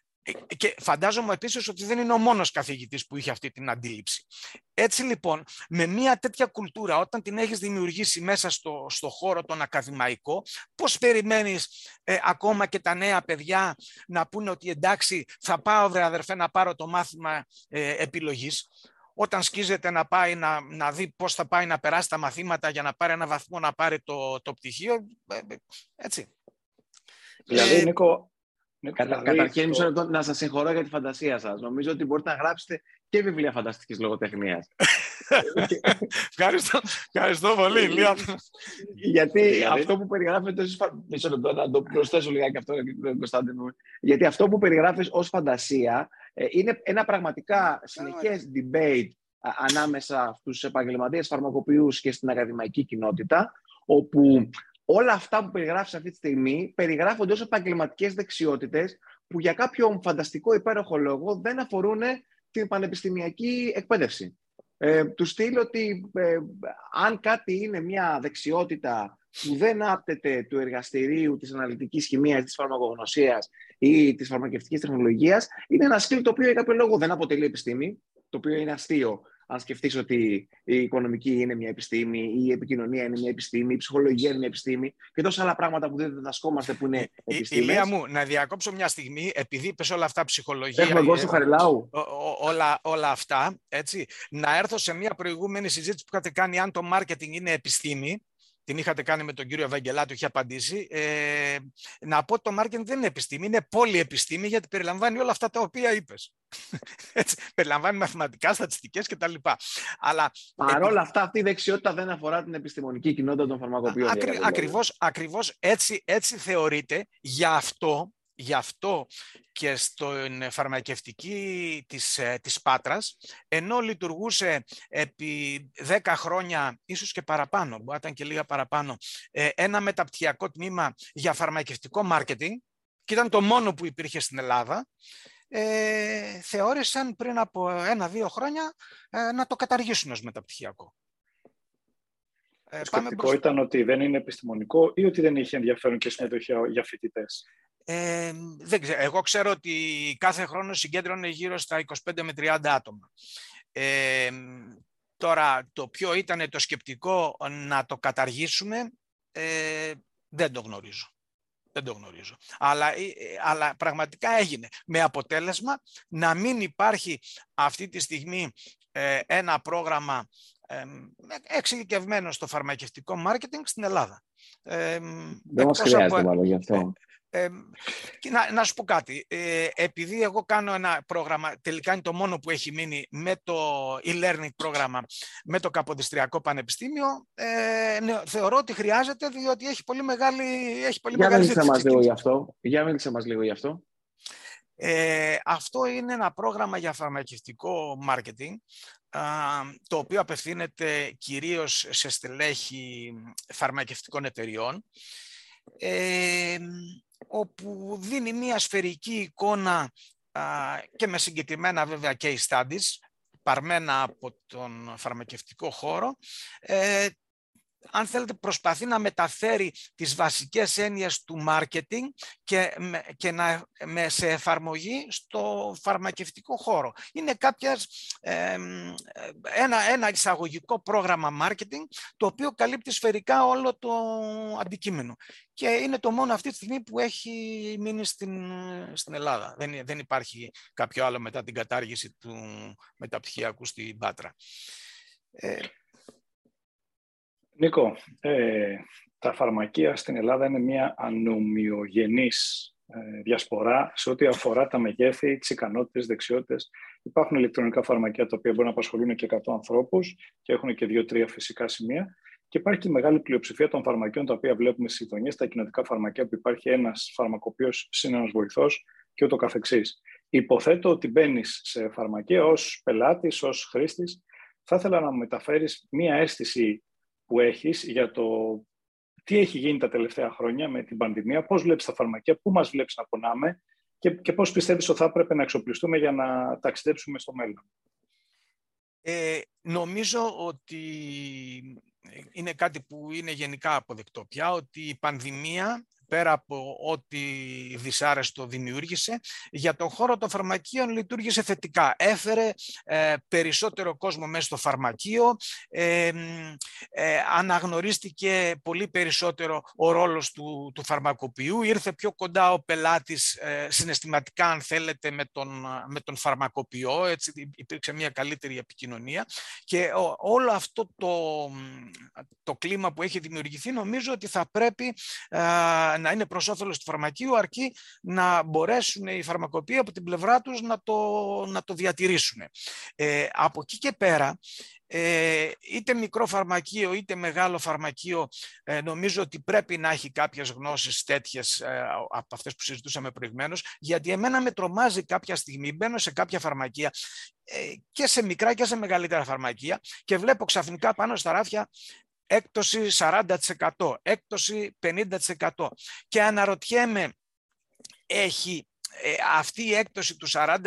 και φαντάζομαι επίσης ότι δεν είναι ο μόνος καθηγητής που είχε αυτή την αντίληψη. Έτσι λοιπόν, με μια τέτοια κουλτούρα, όταν την έχεις δημιουργήσει μέσα στο, στο χώρο τον ακαδημαϊκό, πώς περιμένεις ε, ακόμα και τα νέα παιδιά να πούνε ότι εντάξει, θα πάω, βρε αδερφέ, να πάρω το μάθημα ε, επιλογής. Όταν σκίζεται να πάει να, να δει πώς θα πάει να περάσει τα μαθήματα για να πάρει ένα βαθμό να πάρει το, το πτυχίο, ε, έτσι. Δηλαδή, Νίκο, Κατα, δηλαδή, καταρχήν, μισό λεπτό να σας συγχωρώ για τη φαντασία σας. Νομίζω ότι μπορείτε να γράψετε και βιβλία φανταστικής λογοτεχνίας. ευχαριστώ, ευχαριστώ πολύ. Γιατί αυτό που περιγράφετε. Μισό λεπτό, να το προσθέσω λιγάκι αυτό, Κωνσταντίνο. μου. Γιατί αυτό που περιγράφεις ως φαντασία ε, είναι ένα πραγματικά συνεχές debate ανάμεσα στους επαγγελματίες φαρμακοποιούς και στην ακαδημαϊκή κοινότητα, όπου όλα αυτά που περιγράφεις αυτή τη στιγμή περιγράφονται ως επαγγελματικές δεξιότητες που για κάποιο φανταστικό υπέροχο λόγο δεν αφορούν την πανεπιστημιακή εκπαίδευση. Ε, τους στείλω ότι ε, αν κάτι είναι μια δεξιότητα που δεν άπτεται του εργαστηρίου της αναλυτικής χημίας, της φαρμακογνωσίας ή της φαρμακευτικής τεχνολογίας, είναι ένα σκύλ το οποίο για κάποιο λόγο δεν αποτελεί επιστήμη, το οποίο είναι αστείο αν σκεφτείς ότι η οικονομική είναι μια επιστήμη, η επικοινωνία είναι μια επιστήμη, η ψυχολογία είναι μια επιστήμη και τόσα άλλα πράγματα που δεν διδασκόμαστε που είναι επιστήμες. Ηλία μου, να διακόψω μια στιγμή, επειδή είπε όλα αυτά ψυχολογία. Έχουμε κόσμο Χαριλάου. Όλα, όλα αυτά, έτσι. Να έρθω σε μια προηγούμενη συζήτηση που είχατε κάνει αν το marketing είναι επιστήμη την είχατε κάνει με τον κύριο Ευαγγελάτου, είχε απαντήσει. Ε, να πω ότι το marketing δεν είναι επιστήμη, είναι πολυεπιστήμη γιατί περιλαμβάνει όλα αυτά τα οποία είπες. Έτσι, περιλαμβάνει μαθηματικά, στατιστικές κτλ. Αλλά, Παρ' όλα αυτά αυτή η δεξιότητα δεν αφορά την επιστημονική κοινότητα των φαρμακοποιών. Ακρι, δηλαδή. ακριβώς, ακριβώς έτσι, έτσι θεωρείται. Γι' αυτό Γι' αυτό και στην φαρμακευτική της, ε, της Πάτρας, ενώ λειτουργούσε επί 10 χρόνια, ίσως και παραπάνω, μπορεί ήταν και λίγα παραπάνω, ε, ένα μεταπτυχιακό τμήμα για φαρμακευτικό μάρκετινγκ, και ήταν το μόνο που υπήρχε στην Ελλάδα, ε, θεώρησαν πριν από ένα-δύο χρόνια ε, να το καταργήσουν ως μεταπτυχιακό. Το σκεπτικό ήταν ότι δεν είναι επιστημονικό ή ότι δεν είχε ενδιαφέρον και συμμετοχή για φοιτητές; Ε, δεν ξέρω. Εγώ ξέρω ότι κάθε χρόνο συγκέντρωνε γύρω στα 25 με 30 άτομα. Ε, τώρα, το ποιο ήταν το σκεπτικό να το καταργήσουμε, ε, δεν το γνωρίζω. Δεν το γνωρίζω. Αλλά, ε, αλλά πραγματικά έγινε. Με αποτέλεσμα να μην υπάρχει αυτή τη στιγμή ε, ένα πρόγραμμα ε, εξειδικευμένο στο φαρμακευτικό μάρκετινγκ στην Ελλάδα. Ε, δεν μας χρειάζεται μάλλον γι' αυτό. Ε, να, να σου πω κάτι. Ε, επειδή εγώ κάνω ένα πρόγραμμα, τελικά είναι το μόνο που έχει μείνει με το e-learning πρόγραμμα με το Καποδιστριακό Πανεπιστήμιο, ε, ναι, θεωρώ ότι χρειάζεται διότι έχει πολύ μεγάλη έχει πολύ Για μεγάλη μίλησε μας λίγο γι' αυτό. Για μίλησε μας λίγο γι' αυτό. Ε, αυτό είναι ένα πρόγραμμα για φαρμακευτικό marketing, το οποίο απευθύνεται κυρίως σε στελέχη φαρμακευτικών εταιριών ε, όπου δίνει μια σφαιρική εικόνα και με συγκεκριμένα βέβαια case studies παρμένα από τον φαρμακευτικό χώρο ε, αν θέλετε, προσπαθεί να μεταφέρει τις βασικές έννοιες του marketing και, και να, με, σε εφαρμογή στο φαρμακευτικό χώρο. Είναι κάποιας, ένα, ένα εισαγωγικό πρόγραμμα marketing το οποίο καλύπτει σφαιρικά όλο το αντικείμενο. Και είναι το μόνο αυτή τη στιγμή που έχει μείνει στην, στην Ελλάδα. Δεν, δεν υπάρχει κάποιο άλλο μετά την κατάργηση του μεταπτυχιακού στην Πάτρα. Ε, Νίκο, ε, τα φαρμακεία στην Ελλάδα είναι μια ανομοιογενής ε, διασπορά σε ό,τι αφορά τα μεγέθη, τις ικανότητες, δεξιότητες. Υπάρχουν ηλεκτρονικά φαρμακεία τα οποία μπορούν να απασχολούν και 100 ανθρώπους και έχουν και 2-3 φυσικά σημεία. Και υπάρχει και μεγάλη πλειοψηφία των φαρμακείων τα οποία βλέπουμε στις γειτονιές, τα κοινωτικά φαρμακεία που υπάρχει ένας φαρμακοποιός συν ένας βοηθός και ούτω καθεξής. Υποθέτω ότι μπαίνεις σε φαρμακεία ως πελάτης, ως χρήστης. Θα ήθελα να μου μεταφέρεις μία αίσθηση που έχεις για το τι έχει γίνει τα τελευταία χρόνια με την πανδημία, πώς βλέπεις τα φαρμακεία, πού μας βλέπεις να πονάμε και, και πώς πιστεύεις ότι θα έπρεπε να εξοπλιστούμε για να ταξιδέψουμε στο μέλλον. Ε, νομίζω ότι είναι κάτι που είναι γενικά αποδεκτό πια, ότι η πανδημία πέρα από ό,τι δυσάρεστο δημιούργησε, για τον χώρο των φαρμακείων λειτουργήσε θετικά. Έφερε ε, περισσότερο κόσμο μέσα στο φαρμακείο, ε, ε, αναγνωρίστηκε πολύ περισσότερο ο ρόλος του, του φαρμακοποιού, ήρθε πιο κοντά ο πελάτης ε, συναισθηματικά, αν θέλετε, με τον, με τον φαρμακοποιό, έτσι υπήρξε μια καλύτερη επικοινωνία και όλο αυτό το, το κλίμα που έχει δημιουργηθεί νομίζω ότι θα πρέπει να είναι προς όφελος του φαρμακείου, αρκεί να μπορέσουν οι φαρμακοποιοί από την πλευρά τους να το, να το διατηρήσουν. Ε, από εκεί και πέρα, ε, είτε μικρό φαρμακείο είτε μεγάλο φαρμακείο ε, νομίζω ότι πρέπει να έχει κάποιες γνώσεις τέτοιες ε, από αυτές που συζητούσαμε προηγουμένως γιατί εμένα με τρομάζει κάποια στιγμή μπαίνω σε κάποια φαρμακεία ε, και σε μικρά και σε μεγαλύτερα φαρμακεία και βλέπω ξαφνικά πάνω στα ράφια έκπτωση 40%, έκπτωση 50% και αναρωτιέμαι έχει ε, αυτή η έκπτωση του 40%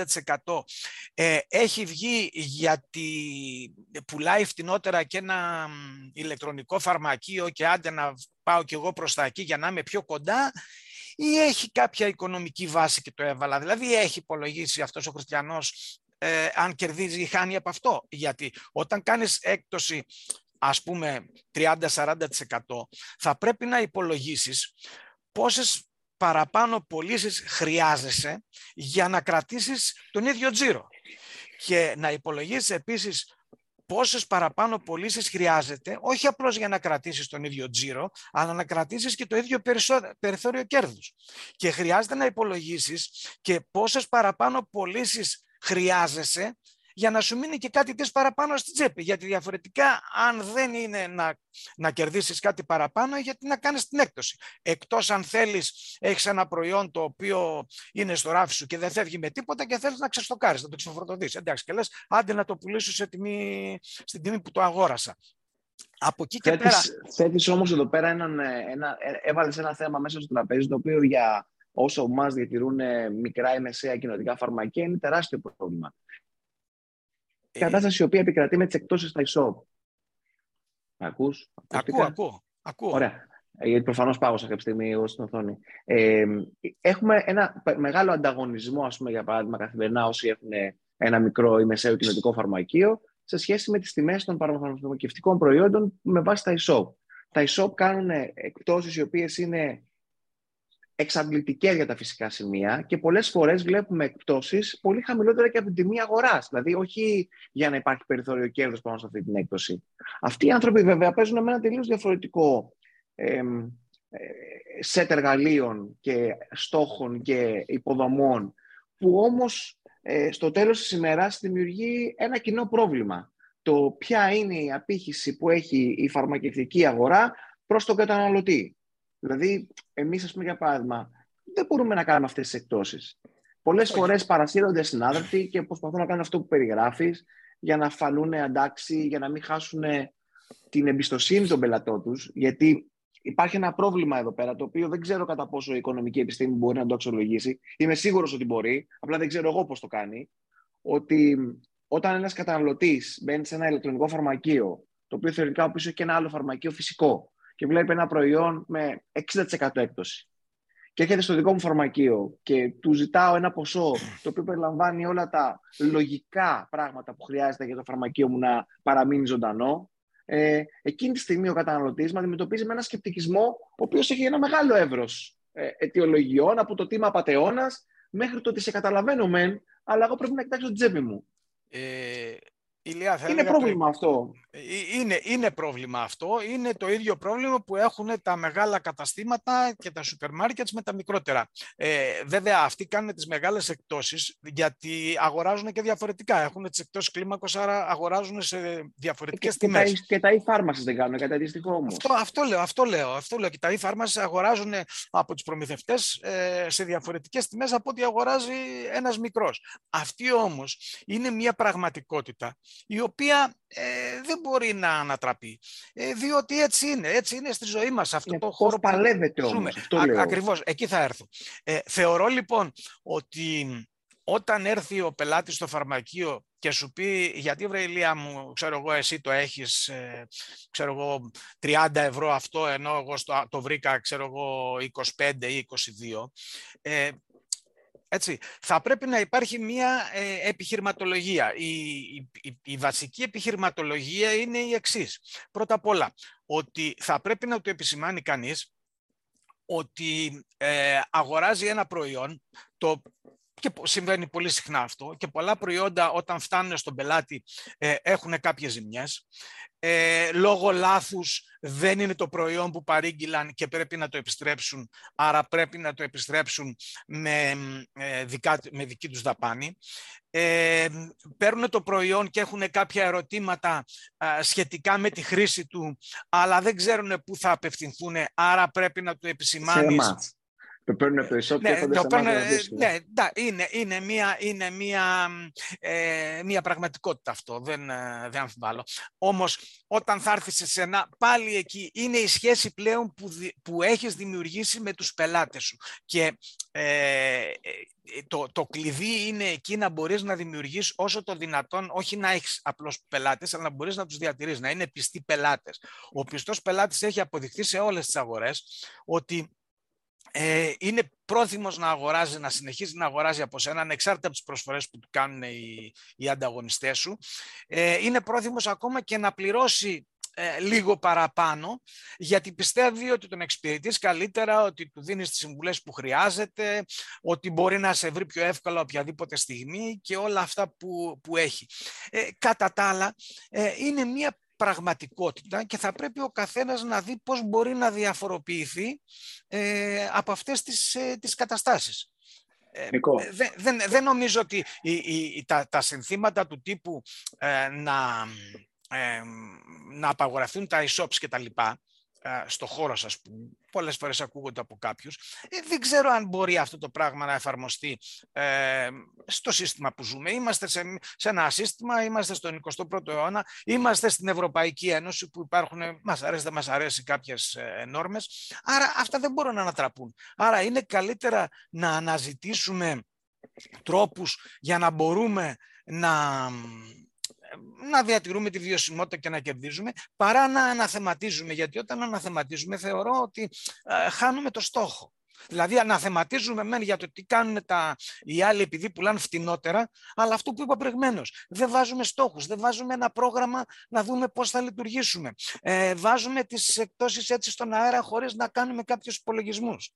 ε, έχει βγει γιατί πουλάει φτηνότερα και ένα ηλεκτρονικό φαρμακείο και άντε να πάω κι εγώ προς τα εκεί για να είμαι πιο κοντά ή έχει κάποια οικονομική βάση και το έβαλα; Δηλαδή έχει υπολογίσει αυτός ο χριστιανός ε, αν κερδίζει ή χάνει από αυτό; Γιατί όταν κάνεις έκπτωση ας πούμε 30-40% θα πρέπει να υπολογίσεις πόσες παραπάνω πωλήσεις χρειάζεσαι για να κρατήσεις τον ίδιο τζίρο. Και να υπολογίσεις επίσης πόσες παραπάνω πωλήσεις χρειάζεται, όχι απλώς για να κρατήσεις τον ίδιο τζίρο, αλλά να κρατήσεις και το ίδιο περιθώριο κέρδους. Και χρειάζεται να υπολογίσεις και πόσες παραπάνω πωλήσεις χρειάζεσαι για να σου μείνει και κάτι της παραπάνω στη τσέπη. Γιατί διαφορετικά, αν δεν είναι να, να κερδίσεις κάτι παραπάνω, γιατί να κάνεις την έκπτωση. Εκτός αν θέλεις, έχεις ένα προϊόν το οποίο είναι στο ράφι σου και δεν φεύγει με τίποτα και θέλεις να ξεστοκάρεις, να το ξεφορτωθείς. Εντάξει, και λες, άντε να το πουλήσω σε τιμή, στην τιμή που το αγόρασα. Από εκεί και θέτεις, πέρα... Θέτεις όμως εδώ πέρα έναν, ένα, ε, έβαλες ένα θέμα μέσα στο τραπέζι, το οποίο για όσο μας διατηρούν μικρά ή μεσαία κοινωτικά φαρμακεία είναι τεράστιο πρόβλημα. Ε, κατάσταση η οποία επικρατεί με τις εκτόσεις στα e-shop. Ακούς, ακούω, ακούω, ακούω. Ωραία. Ε, γιατί προφανώς πάω σε κάποια στιγμή εγώ στην οθόνη. Ε, έχουμε ένα μεγάλο ανταγωνισμό, ας πούμε, για παράδειγμα, καθημερινά όσοι έχουν ένα μικρό ή μεσαίο κοινωτικό φαρμακείο, σε σχέση με τις τιμές των παραμορφωτικών προϊόντων με βάση τα e-shop. Τα e-shop κάνουν εκπτώσεις οι οποίες είναι εξαντλητικές για τα φυσικά σημεία και πολλές φορές βλέπουμε εκπτώσεις πολύ χαμηλότερα και από την τιμή αγοράς. Δηλαδή, όχι για να υπάρχει περιθώριο κέρδος πάνω σε αυτή την έκπτωση. Αυτοί οι άνθρωποι βέβαια παίζουν με ένα τελείως διαφορετικό ε, σετ εργαλείων και στόχων και υποδομών που όμως ε, στο τέλος της ημέρας δημιουργεί ένα κοινό πρόβλημα. Το ποια είναι η απήχηση που έχει η φαρμακευτική αγορά προς τον καταναλωτή. Δηλαδή, εμείς, ας πούμε, για παράδειγμα, δεν μπορούμε να κάνουμε αυτές τις εκτόσεις. Πολλές φορές παρασύρονται συνάδελφοι και προσπαθούν να κάνουν αυτό που περιγράφεις για να φανούν αντάξει, για να μην χάσουν την εμπιστοσύνη των πελατών τους, γιατί υπάρχει ένα πρόβλημα εδώ πέρα, το οποίο δεν ξέρω κατά πόσο η οικονομική επιστήμη μπορεί να το αξιολογήσει. Είμαι σίγουρος ότι μπορεί, απλά δεν ξέρω εγώ πώς το κάνει. Ότι όταν ένας καταναλωτής μπαίνει σε ένα ηλεκτρονικό φαρμακείο, το οποίο θεωρητικά πίσω έχει και ένα άλλο φαρμακείο φυσικό, και βλέπει ένα προϊόν με 60% έκπτωση. Και έρχεται στο δικό μου φαρμακείο και του ζητάω ένα ποσό το οποίο περιλαμβάνει όλα τα λογικά πράγματα που χρειάζεται για το φαρμακείο μου να παραμείνει ζωντανό, ε, εκείνη τη στιγμή ο καταναλωτής με αντιμετωπίζει με ένα σκεπτικισμό, ο οποίος έχει ένα μεγάλο εύρος ε, αιτιολογιών, από το τίμα απαταιώνας μέχρι το ότι σε καταλαβαίνω μεν, αλλά εγώ πρέπει να κοιτάξω την τσέπη μου. Ε, Ηλία, είναι πρόβλημα αυτό. Ε, είναι, είναι πρόβλημα αυτό. Είναι το ίδιο πρόβλημα που έχουν τα μεγάλα καταστήματα και τα σούπερ μάρκετς με τα μικρότερα. Ε, βέβαια, αυτοί κάνουν τις μεγάλες εκτόσεις γιατί αγοράζουν και διαφορετικά. Έχουν τις εκτόσεις κλίμακος, άρα αγοράζουν σε διαφορετικές και, τιμές. Και τα, e-pharmacies δεν κάνουν κάτι αντίστοιχο όμως. Αυτό, αυτό, λέω, αυτό λέω. Αυτό λέω. Και τα e-pharmacies αγοράζουν από τους προμηθευτές ε, σε διαφορετικές τιμές από ό,τι αγοράζει ένας μικρός. Αυτή όμως είναι μια πραγματικότητα η οποία ε, δεν μπορεί να ανατραπεί. Ε, διότι έτσι είναι, έτσι είναι στη ζωή μας αυτό το χώρο που παλεύεται όμως, αυτό λέω. Ακριβώς, εκεί θα έρθω. Ε, θεωρώ λοιπόν ότι όταν έρθει ο πελάτης στο φαρμακείο και σου πει γιατί βρε Ηλία μου, ξέρω εγώ εσύ το έχεις, ε, ξέρω εγώ 30 ευρώ αυτό ενώ εγώ στο, το βρήκα ξέρω εγώ 25 ή 22, ε, έτσι, θα πρέπει να υπάρχει μία ε, επιχειρηματολογία. Η, η, η, βασική επιχειρηματολογία είναι η εξής. Πρώτα απ' όλα, ότι θα πρέπει να το επισημάνει κανείς ότι ε, αγοράζει ένα προϊόν το και συμβαίνει πολύ συχνά αυτό και πολλά προϊόντα όταν φτάνουν στον πελάτη ε, έχουν κάποιες ζημιές. Ε, λόγω λάθους δεν είναι το προϊόν που παρήγγειλαν και πρέπει να το επιστρέψουν, άρα πρέπει να το επιστρέψουν με, ε, με δική τους δαπάνη. Ε, παίρνουν το προϊόν και έχουν κάποια ερωτήματα σχετικά με τη χρήση του, αλλά δεν ξέρουν πού θα απευθυνθούν, άρα πρέπει να το επισημάνεις. Το παίρνουν από το e ναι, το παίρνουν, ναι, είναι, είναι, μια, είναι μια, ε, μια πραγματικότητα αυτό, δεν, ε, δεν αμφιβάλλω. Όμως όταν θα έρθεις σε ένα, πάλι εκεί είναι η σχέση πλέον που, που έχεις δημιουργήσει με τους πελάτες σου. Και ε, ε, το, το κλειδί είναι εκεί να μπορείς να δημιουργείς όσο το δυνατόν, όχι να έχεις απλώς πελάτες, αλλά να μπορείς να τους διατηρείς, να είναι πιστοί πελάτες. Ο πιστός πελάτης έχει αποδειχθεί σε όλες τις αγορές ότι ε, είναι πρόθυμος να αγοράζει, να συνεχίζει να αγοράζει από σένα, ανεξάρτητα από τις προσφορές που του κάνουν οι, οι ανταγωνιστές σου. Ε, είναι πρόθυμος ακόμα και να πληρώσει ε, λίγο παραπάνω, γιατί πιστεύει ότι τον εξυπηρετείς καλύτερα, ότι του δίνεις τις συμβουλές που χρειάζεται, ότι μπορεί να σε βρει πιο εύκολα οποιαδήποτε στιγμή και όλα αυτά που, που έχει. Ε, κατά τα άλλα, ε, είναι μια πραγματικότητα και θα πρέπει ο καθένας να δει πώς μπορεί να διαφοροποιηθεί ε, από αυτές τις, ε, τις καταστάσεις. Ε, δεν, δεν, δεν νομίζω ότι η, τα, τα συνθήματα του τύπου να, να απαγορευτούν τα e-shops και τα λοιπά στο χώρο σας που πολλές φορές ακούγονται από κάποιους. Ε, δεν ξέρω αν μπορεί αυτό το πράγμα να εφαρμοστεί ε, στο σύστημα που ζούμε. Είμαστε σε, σε ένα σύστημα, είμαστε στον 21ο αιώνα, είμαστε στην Ευρωπαϊκή Ένωση που υπάρχουν, μας αρέσει δεν μας αρέσει κάποιες ε, νόρμες, άρα αυτά δεν μπορούν να ανατραπούν. Άρα είναι καλύτερα να αναζητήσουμε τρόπους για να μπορούμε να να διατηρούμε τη βιωσιμότητα και να κερδίζουμε, παρά να αναθεματίζουμε. Γιατί όταν αναθεματίζουμε θεωρώ ότι ε, χάνουμε το στόχο. Δηλαδή αναθεματίζουμε μεν για το τι κάνουν τα, οι άλλοι επειδή πουλάνε φτηνότερα, αλλά αυτό που είπα προηγουμένως. Δεν βάζουμε στόχους, δεν βάζουμε ένα πρόγραμμα να δούμε πώς θα λειτουργήσουμε. Ε, βάζουμε τις εκτόσεις έτσι στον αέρα χωρίς να κάνουμε κάποιους υπολογισμούς.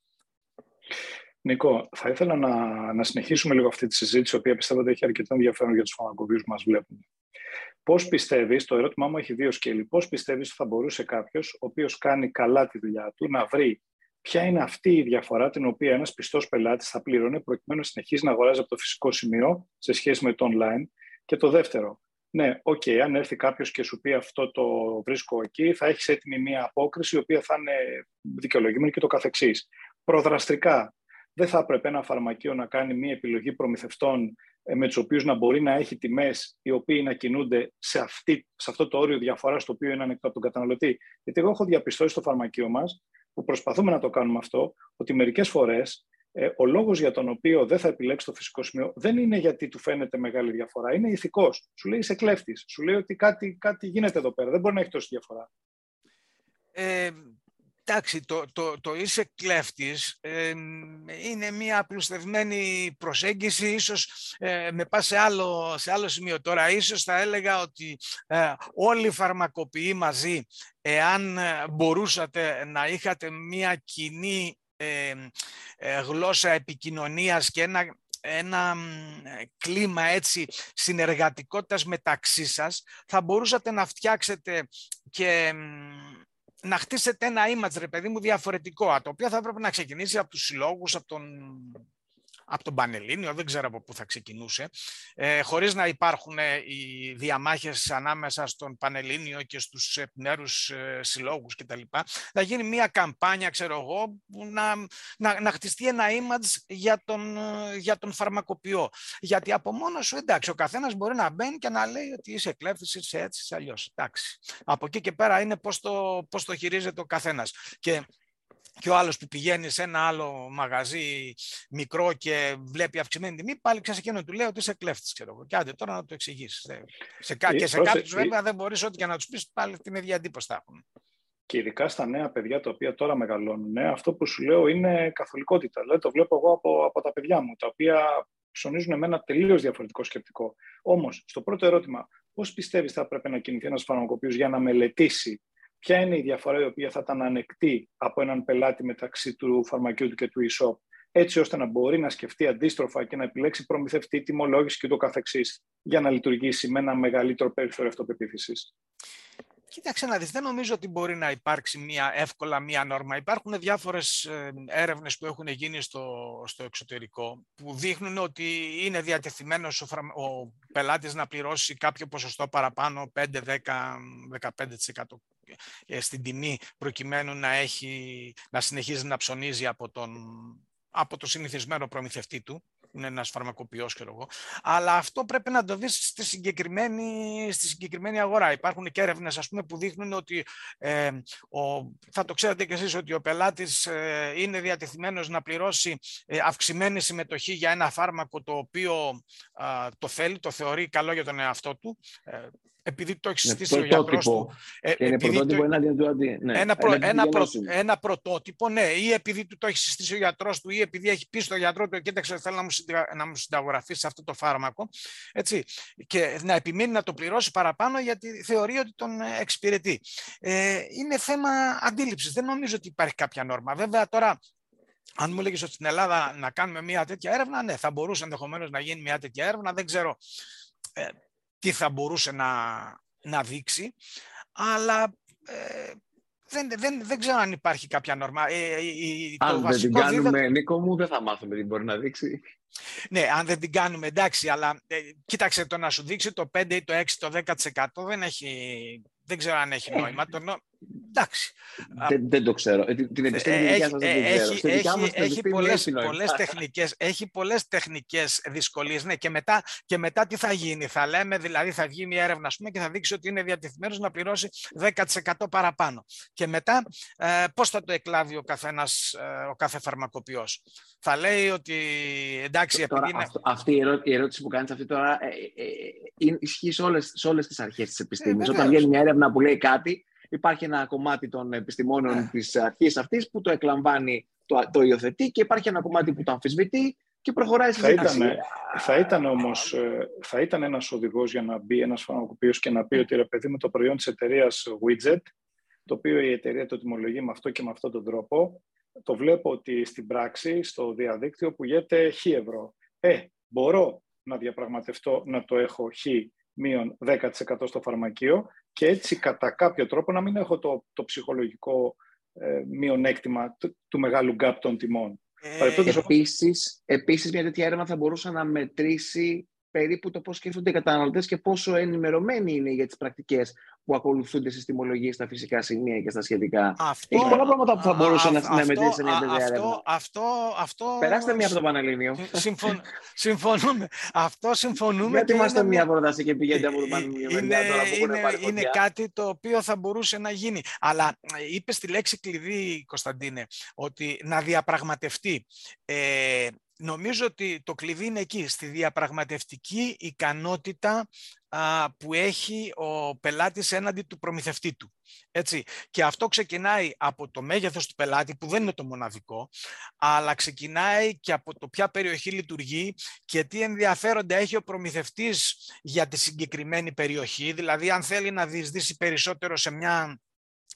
Νίκο, θα ήθελα να, να συνεχίσουμε λίγο αυτή τη συζήτηση, η οποία πιστεύω ότι έχει αρκετό ενδιαφέρον για τους φαρμακοποιούς που μας βλέπουν. Πώς πιστεύεις, το ερώτημά μου έχει δύο σκέλη, πώς πιστεύεις ότι θα μπορούσε κάποιος, ο οποίος κάνει καλά τη δουλειά του, να βρει ποια είναι αυτή η διαφορά την οποία ένας πιστός πελάτης θα πλήρωνε προκειμένου να συνεχίσει να αγοράζει από το φυσικό σημείο σε σχέση με το online. Και το δεύτερο, ναι, OK, okay, αν έρθει κάποιος και σου πει αυτό το βρίσκω εκεί, θα έχεις έτοιμη μία απόκριση η οποία θα είναι δικαιολογημένη και το καθεξής. Προδραστικά, δεν θα έπρεπε ένα φαρμακείο να κάνει μία επιλογή προμηθευτών ε, με τους οποίους να μπορεί να έχει τιμές οι οποίοι να κινούνται σε, αυτή, σε αυτό το όριο διαφοράς το οποίο είναι ανοιχτό από τον καταναλωτή. Γιατί εγώ έχω διαπιστώσει στο φαρμακείο μας, που προσπαθούμε να το κάνουμε αυτό, ότι μερικές φορές ε, ο λόγος για τον οποίο δεν θα επιλέξει το φυσικό σημείο δεν είναι γιατί του φαίνεται μεγάλη διαφορά, είναι ηθικός. Σου λέει είσαι κλέφτης. Σου λέει ότι κάτι, κάτι γίνεται εδώ πέρα. Δεν μπορεί να έχει τόση διαφορά. Ε, Εντάξει, το, το, το είσαι κλέφτης είναι μια απλουστευμένη προσέγγιση, ίσως ε, με πά σε άλλο, σε άλλο σημείο. Τώρα, ίσως θα έλεγα ότι ε, όλοι οι φαρμακοποιοί μαζί, εάν ε, μπορούσατε να είχατε μια κοινή ε, γλώσσα επικοινωνίας και ένα, ένα κλίμα έτσι συνεργατικότητας μεταξύ σας, θα μπορούσατε να φτιάξετε και να χτίσετε ένα image, ρε παιδί μου, διαφορετικό, το οποίο θα έπρεπε να ξεκινήσει από τους συλλόγους, από τον από τον Πανελλήνιο, δεν ξέρω από πού θα ξεκινούσε, ε, χωρίς να υπάρχουν ε, οι διαμάχες ανάμεσα στον Πανελλήνιο και στους επιμέρους ε, συλλόγους κτλ. Θα γίνει μια καμπάνια, ξέρω εγώ, που να, να, να χτιστεί ένα image για τον, ε, για τον φαρμακοποιό. Γιατί από μόνος σου, εντάξει, ο καθένας μπορεί να μπαίνει και να λέει ότι είσαι κλέφτης, είσαι έτσι, είσαι αλλιώς. Εντάξει. Από εκεί και πέρα είναι πώς το, πώς το χειρίζεται ο καθένας. Και και ο άλλος που πηγαίνει σε ένα άλλο μαγαζί μικρό και βλέπει αυξημένη τιμή, πάλι ξεσεκίνω του λέει ότι είσαι κλέφτης, ξέρω εγώ. Και άντε τώρα να το εξηγήσεις. Σε, ε, και σε κάποιους βέβαια δεν μπορείς ό,τι και να τους πεις πάλι την ίδια εντύπωση θα έχουν. Και ειδικά στα νέα παιδιά τα οποία τώρα μεγαλώνουν, αυτό που σου λέω είναι καθολικότητα. Δηλαδή, το βλέπω εγώ από, από τα παιδιά μου, τα οποία ψωνίζουν με ένα τελείως διαφορετικό σκεπτικό. Όμως, στο πρώτο ερώτημα, πώς πιστεύεις θα πρέπει να κινηθεί ένας φαρμακοποιός για να μελετήσει ποια είναι η διαφορά η οποία θα ήταν ανεκτή από έναν πελάτη μεταξύ του φαρμακείου του και του e-shop, έτσι ώστε να μπορεί να σκεφτεί αντίστροφα και να επιλέξει προμηθευτή, τιμολόγηση και το καθεξής για να λειτουργήσει με ένα μεγαλύτερο περιθώριο αυτοπεποίθησης. Κοίταξε να δεις, δεν νομίζω ότι μπορεί να υπάρξει μια εύκολα μια νόρμα. Υπάρχουν διάφορες ε, έρευνες που έχουν γίνει στο, στο εξωτερικό που δείχνουν ότι είναι διατεθειμένος ο, ο πελάτης να πληρώσει κάποιο ποσοστό παραπάνω, 5, 10, 15% στην τιμή προκειμένου να, έχει, να συνεχίζει να ψωνίζει από, τον, από το συνηθισμένο προμηθευτή του είναι ένας φαρμακοποιός και εγώ. Αλλά αυτό πρέπει να το δεις στη συγκεκριμένη, στη συγκεκριμένη αγορά. Υπάρχουν και έρευνες που δείχνουν ότι ε, ο, θα το ξέρετε κι εσείς ότι ο πελάτης ε, είναι διατεθειμένος να πληρώσει ε, αυξημένη συμμετοχή για ένα φάρμακο το οποίο το θέλει, το θεωρεί καλό για τον εαυτό του. Ε, επειδή το έχεις συστήσει ο γιατρός του. Ε, είναι πρωτότυπο το... ενάντια του αντί. Ναι, ένα, προ, ένα, προ, ένα πρωτότυπο, ναι, ή επειδή του το έχεις συστήσει ο γιατρός του, ή επειδή έχει πει στο γιατρό του, κοίταξε, θέλω να μου, να μου συνταγογραφήσει αυτό το φάρμακο. Έτσι, και να επιμείνει να το πληρώσει παραπάνω γιατί θεωρεί ότι τον εξυπηρετεί. Ε, είναι θέμα αντίληψης. Δεν νομίζω ότι υπάρχει κάποια νόρμα. Βέβαια, τώρα αν μου έλεγε ότι στην Ελλάδα να κάνουμε μια τέτοια έρευνα, ναι, θα μπορούσε ενδεχομένως να γίνει μια τέτοια έρευνα. Δεν ξέρω. Ε, τι θα μπορούσε να, να δείξει, αλλά ε, δεν, δεν, δεν ξέρω αν υπάρχει κάποια νόρμα. Ε, ε, αν δεν την κάνουμε, Νίκο μου, δεν θα μάθουμε τι μπορεί να δείξει. Ναι, αν δεν την κάνουμε, εντάξει, αλλά ε, κοίταξε το να σου δείξει το 5 ή το 6 το 10% δεν έχει, δεν ξέρω αν έχει νόημα. Το, Εντάξει. Δεν, δεν το ξέρω. Ε, την επιστήμη έχει, δικιά σας δεν έχει, ξέρω. Στη δικιά έχει, μας την έχει, επιστήμη πολλές, εύκολο είναι. πολλές τεχνικές, έχει πολλές τεχνικές δυσκολίες. Ναι, και, μετά, και μετά τι θα γίνει. Θα λέμε, δηλαδή θα βγει μια έρευνα ας πούμε, και θα δείξει ότι είναι διατεθειμένος να πληρώσει 10% παραπάνω. Και μετά ε, πώς θα το εκλάβει ο, καθένας, ε, ο κάθε φαρμακοποιός; Θα λέει ότι εντάξει, Τώρα, επειδή είναι... αυτό- αυτή η, ερώ- η ερώτηση που κάνεις αυτή τώρα ε, ε, ε, είναι- ισχύει σε όλες, σε όλες τις αρχές της επιστήμης. Όταν βεβαίως. βγαίνει μια έρευνα που λέει κάτι, υπάρχει ένα κομμάτι των επιστημόνων Ναι. της αρχής αυτής που το εκλαμβάνει, το, το υιοθετεί και υπάρχει ένα κομμάτι που το αμφισβητεί και προχωράει στη Θα συζήτηση. ήταν, θα ήταν όμως, ε, θα ήταν ένας οδηγός για να μπει ένας φαρμακοποιός και να πει ότι ρε παιδί με το προϊόν της εταιρείας Widget, το οποίο η εταιρεία το τιμολογεί με αυτό και με αυτόν τον τρόπο, το βλέπω ότι στην πράξη, στο διαδίκτυο, πουλιέται χ ευρώ. Ε, μπορώ να διαπραγματευτώ να το έχω χ μείον 10% στο φαρμακείο και έτσι κατά κάποιο τρόπο να μην έχω το, το ψυχολογικό ε, μειονέκτημα του, του μεγάλου gap των τιμών. Ε, Παρεπτόντως, Επίσης, επίσης, μια τέτοια έρευνα θα μπορούσε να μετρήσει περίπου το πώς σκέφτονται οι καταναλωτές και πόσο ενημερωμένοι είναι για τις πρακτικές που ακολουθούνται στις τιμολογίες στα φυσικά σημεία και στα σχετικά. αυτό, Έχει πολλά πράγματα που θα μπορούσε να- α- να μετρήσει σε μια α- τέτοια αυτό, έρευνα. αυτό, αυτό, Περάστε μία από το Πανελλήνιο. Συμφων, συμφωνούμε. Αυτό συμφωνούμε. Γιατί και είμαστε είναι μία μια- πρόταση και πηγαίνετε από το Ε, Πανελλήνιο. είναι, μεριά τώρα που έχουν είναι, πάρει είναι φωτιά. κάτι το οποίο θα μπορούσε να γίνει. Αλλά είπες τη λέξη κλειδί, Κωνσταντίνε, ότι να διαπραγματευτεί. Ε, νομίζω ότι το κλειδί είναι εκεί, στη διαπραγματευτική ικανότητα α, που έχει ο πελάτης έναντι του προμηθευτή του. Έτσι. Και αυτό ξεκινάει από το μέγεθος του πελάτη, που δεν είναι το μοναδικό, αλλά ξεκινάει και από το ποια περιοχή λειτουργεί και τι ενδιαφέροντα έχει ο προμηθευτής για τη συγκεκριμένη περιοχή. Δηλαδή, αν θέλει να διεισδύσει περισσότερο σε μια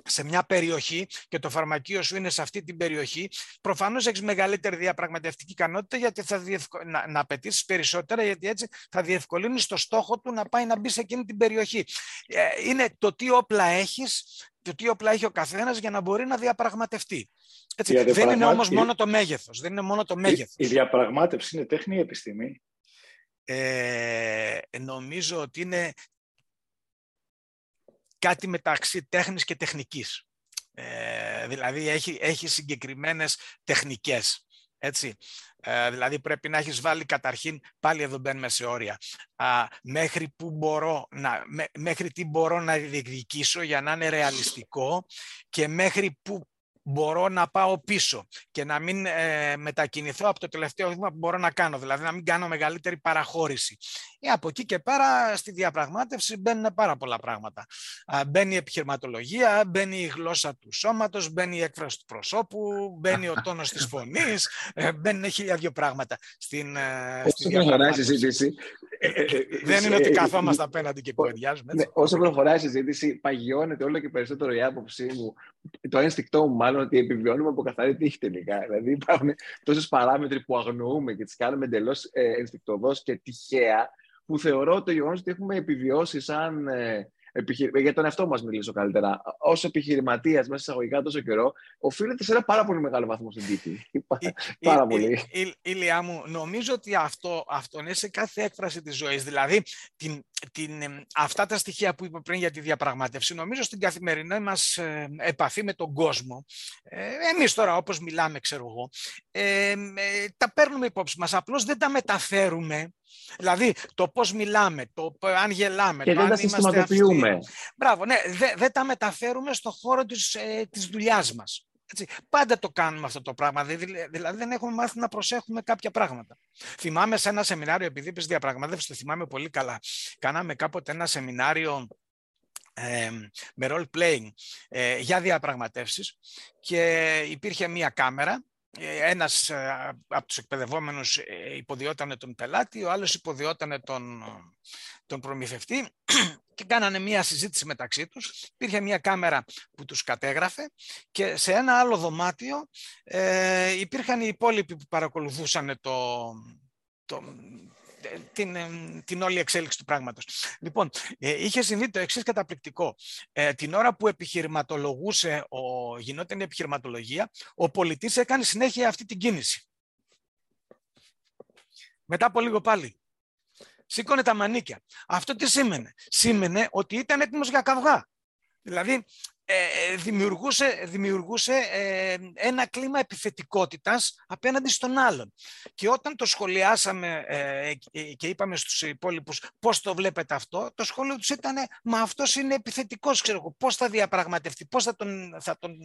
σε μια περιοχή και το φαρμακείο σου είναι σε αυτή την περιοχή, προφανώς έχεις μεγαλύτερη διαπραγματευτική ικανότητα γιατί θα διευκο... να, να απαιτήσεις περισσότερα, γιατί έτσι θα διευκολύνεις το στόχο του να πάει να μπει σε εκείνη την περιοχή. Ε, είναι το τι όπλα έχεις, το τι όπλα έχει ο καθένας για να μπορεί να διαπραγματευτεί. Έτσι. Η Δεν είναι διαπραγμα- όμως η- μόνο το μέγεθος. Δεν είναι μόνο το Η, μέγεθος. η διαπραγμάτευση είναι τέχνη ή επιστήμη; Ε, νομίζω ότι είναι κάτι μεταξύ τέχνης και τεχνικής. Ε, δηλαδή έχει, έχει συγκεκριμένες τεχνικές. Έτσι. Ε, δηλαδή πρέπει να έχεις βάλει καταρχήν, πάλι εδώ μπαίνουμε σε όρια, α, μέχρι, που μπορώ να, μέ- μέχρι τι μπορώ να διεκδικήσω για να είναι ρεαλιστικό και μέχρι που μπορώ να πάω πίσω και να μην ε, μετακινηθώ από το τελευταίο βήμα που μπορώ να κάνω, δηλαδή να μην κάνω μεγαλύτερη παραχώρηση. Ε, από εκεί και πέρα στη διαπραγμάτευση μπαίνουν πάρα πολλά πράγματα. Α, μπαίνει η επιχειρηματολογία, μπαίνει η γλώσσα του σώματος, μπαίνει η έκφραση του προσώπου, μπαίνει ο τόνος της φωνής, ε, μπαίνουν χίλια δυο πράγματα στην, ε, στη Όσο προχωράει η διαπραγμάτευση. συζήτηση. ε, ε, ε, Δεν είναι ε, ότι ε, καθόμαστε απέναντι και κουβεντιάζουμε. Ναι, έτσι. όσο προχωράει η συζήτηση, παγιώνεται όλο και περισσότερο η άποψή μου, το ένστικτό μου μάλλον, ότι επιβιώνουμε από καθαρή τύχη τελικά. Δηλαδή υπάρχουν τόσες παράμετροι που αγνοούμε και τις κάνουμε εντελώς ε, ενστικτοδός και τυχαία, που θεωρώ το γεγονός ότι έχουμε επιβιώσει σαν. Ε, επιχει- Για τον εαυτό μας μιλήσω καλύτερα. Ω επιχειρηματίας μέσα εισαγωγικά τόσο καιρό, οφείλεται σε ένα πάρα πολύ μεγάλο βαθμό στην τύχη. Πάρα Η- πολύ. η- η- Ηλία μου, νομίζω ότι αυτό, αυτό είναι σε κάθε έκφραση της ζωής. Δηλαδή, την, την, εμ, αυτά τα στοιχεία που είπα πριν για τη διαπραγμάτευση, νομίζω στην καθημερινή μας ε, επαφή με τον κόσμο, ε, εμείς τώρα όπως μιλάμε, ξέρω εγώ, ε, ε, τα παίρνουμε υπόψη μας, απλώς δεν τα μεταφέρουμε. Δηλαδή, το πώς μιλάμε, το π- αν γελάμε, Και το δεν αν τα είμαστε συστηματοποιούμε. αυστηροί. Μπράβο, ναι, δεν δεν τα μεταφέρουμε στο χώρο της, ε, της δουλειάς μας. Έτσι. Πάντα το κάνουμε αυτό το πράγμα. δη- δη- Δηλαδή δεν έχουμε μάθει να προσέχουμε κάποια πράγματα. Θυμάμαι σε ένα σεμινάριο, επειδή είπες διαπραγμάτευση, το θυμάμαι πολύ καλά. Κάναμε κάποτε ένα σεμινάριο ε, με role playing ε, για διαπραγματεύσεις και υπήρχε μία κάμερα ε, ένας ε, από τους εκπαιδευόμενους ε, υποδιότανε τον πελάτη, ο άλλος υποδιότανε τον, τον προμηθευτή και κάνανε μία συζήτηση μεταξύ τους. Υπήρχε μία κάμερα που τους κατέγραφε και σε ένα άλλο δωμάτιο ε, υπήρχαν οι υπόλοιποι που παρακολουθούσαν το, το, ε, την, ε, την όλη εξέλιξη του πράγματος. Λοιπόν, ε, είχε συμβεί το εξής καταπληκτικό. Ε, την ώρα που επιχειρηματολογούσε, ο, γινόταν η επιχειρηματολογία, ο πολιτής έκανε συνέχεια αυτή την κίνηση. Μετά από λίγο πάλι. Σήκωνε τα μανίκια. Αυτό τι σήμαινε; Σήμαινε ότι ήταν έτοιμος για καυγά. Δηλαδή, ε, δημιουργούσε, δημιουργούσε ε, ένα κλίμα επιθετικότητας απέναντι στον άλλον. Και όταν το σχολιάσαμε ε, και είπαμε στους υπόλοιπους πώς το βλέπετε αυτό, το σχόλιο τους ήταν «Μα αυτός είναι επιθετικός, ξέρω εγώ, πώς θα διαπραγματευτεί, πώς θα τον, θα τον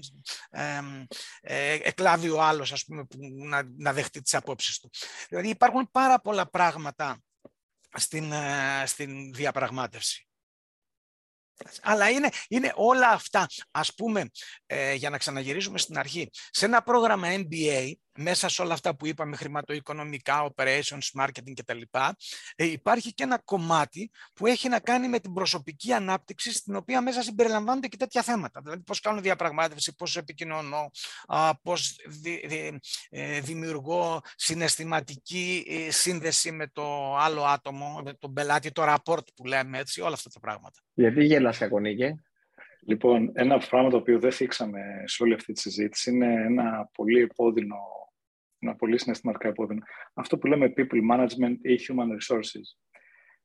εκλάβει ο άλλος, ας πούμε, που να, να δεχτεί τις απόψεις του». Δηλαδή υπάρχουν πάρα πολλά πράγματα στην, στην διαπραγμάτευση. Αλλά είναι, είναι όλα αυτά, ας πούμε, ε, για να ξαναγυρίσουμε στην αρχή, σε ένα πρόγραμμα MBA μέσα σε όλα αυτά που είπαμε, χρηματοοικονομικά, operations, marketing κτλ. Ε, υπάρχει και ένα κομμάτι που έχει να κάνει με την προσωπική ανάπτυξη, στην οποία μέσα συμπεριλαμβάνονται και τέτοια θέματα. Δηλαδή, πώς κάνω διαπραγμάτευση, πώς επικοινωνώ, α, πώς ε, δημιουργώ συναισθηματική ε, σύνδεση με το άλλο άτομο, με τον πελάτη, το rapport που λέμε έτσι, όλα αυτά τα πράγματα. Γιατί γελάς, Κακονίκε; Λοιπόν, ένα πράγμα το οποίο δεν θίξαμε σε όλη αυτή τη συζήτηση είναι ένα πολύ επώδυνο ένα πολύ συναισθηματικά επώδυνο. Αυτό που λέμε people management ή human resources.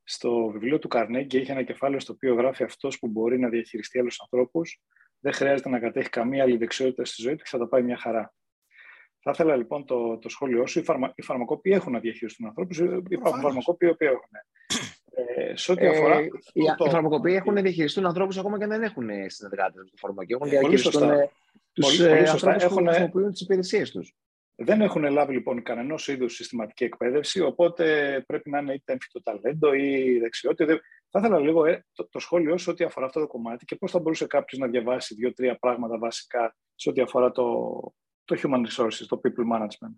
Στο βιβλίο του Carnegie έχει ένα κεφάλαιο στο οποίο γράφει αυτός που μπορεί να διαχειριστεί άλλους ανθρώπους, δεν χρειάζεται να κατέχει καμία άλλη δεξιότητα στη ζωή του και θα τα πάει μια χαρά. Θα ήθελα λοιπόν το, το σχόλιο σου. Οι, φαρμα, οι φαρμακόποι έχουν να διαχειριστούν ανθρώπους, υπάρχουν φαρμακόποι που έχουν. Ε, σε ό,τι αφορά. Ε, οι, το... οι φαρμακοποιοί έχουν να διαχειριστούν ανθρώπους ακόμα και δεν έχουν συνεργάτε με το φαρμακείο. Έχουν διαχειριστούν τους ανθρώπους που χρησιμοποιούν τις υπηρεσίες τους. Δεν έχουν λάβει λοιπόν κανένας είδους συστηματική εκπαίδευση, οπότε πρέπει να είναι είτε έμφυτο ταλέντο ή δεξιότητα. Θα ήθελα λίγο ε, το, το σχόλιο σε ό,τι αφορά αυτό το κομμάτι και πώς θα μπορούσε κάποιος να διαβάσει δύο-τρία πράγματα βασικά σε ό,τι αφορά το, το human resources, το people management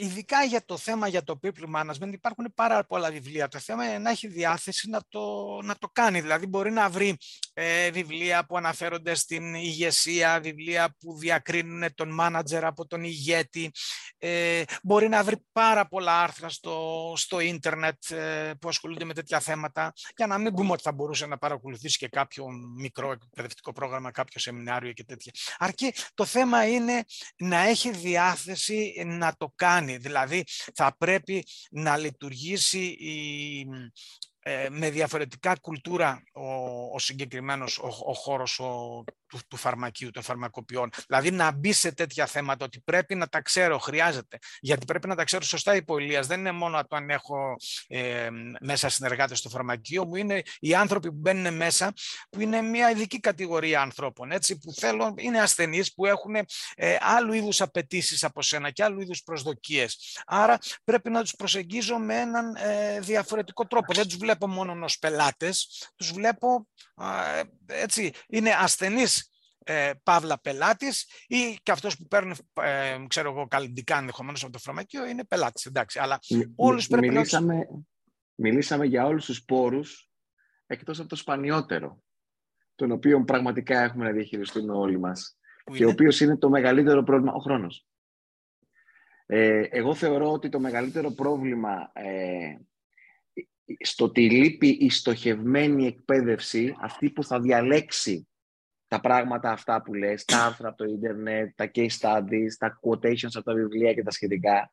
ειδικά για το θέμα για το people management υπάρχουν πάρα πολλά βιβλία. Το θέμα είναι να έχει διάθεση να το, να το κάνει. Δηλαδή μπορεί να βρει ε, βιβλία που αναφέρονται στην ηγεσία, βιβλία που διακρίνουν τον manager από τον ηγέτη. Ε, μπορεί να βρει πάρα πολλά άρθρα στο, στο ίντερνετ ε, που ασχολούνται με τέτοια θέματα για να μην πούμε ότι θα μπορούσε να παρακολουθήσει και κάποιο μικρό εκπαιδευτικό πρόγραμμα, κάποιο σεμινάριο και τέτοια. Αρκεί το θέμα είναι να έχει διάθεση να το κάνει Δηλαδή θα πρέπει να λειτουργήσει η, ε, με διαφορετικά κουλτούρα ο, ο συγκεκριμένος ο, ο χώρος ο, του, του φαρμακείου, των φαρμακοποιών. Δηλαδή να μπει σε τέτοια θέματα ότι πρέπει να τα ξέρω, χρειάζεται. Γιατί πρέπει να τα ξέρω σωστά η Ηλίας. Δεν είναι μόνο το αν έχω ε, μέσα συνεργάτες στο φαρμακείο μου, είναι οι άνθρωποι που μπαίνουν μέσα, που είναι μια ειδική κατηγορία ανθρώπων, έτσι, που θέλουν, είναι ασθενείς, που έχουν ε, άλλου είδους απαιτήσεις από σένα και άλλου είδους προσδοκίες. Άρα πρέπει να τους προσεγγίζω με έναν ε, διαφορετικό τρόπο. Δεν τους βλέπω μόνο ως πελάτες, τους βλέπω έτσι, είναι ασθενής ε, παύλα πελάτης ή και αυτός που παίρνει, ε, ξέρω εγώ, καλλιντικά ενδεχομένως από το φαρμακείο είναι πελάτης, εντάξει. Αλλά όλους πρέπει μιλήσαμε, να... Μιλήσαμε για όλους τους πόρους εκτός από το σπανιότερο, τον οποίο πραγματικά έχουμε να διαχειριστούμε όλοι μας και ο οποίος είναι το μεγαλύτερο πρόβλημα, ο χρόνος. Ε, εγώ θεωρώ ότι το μεγαλύτερο πρόβλημα ε, στο ότι λείπει η στοχευμένη εκπαίδευση, αυτή που θα διαλέξει τα πράγματα αυτά που λες, τα άρθρα από το ίντερνετ, τα case studies, τα quotations από τα βιβλία και τα σχετικά.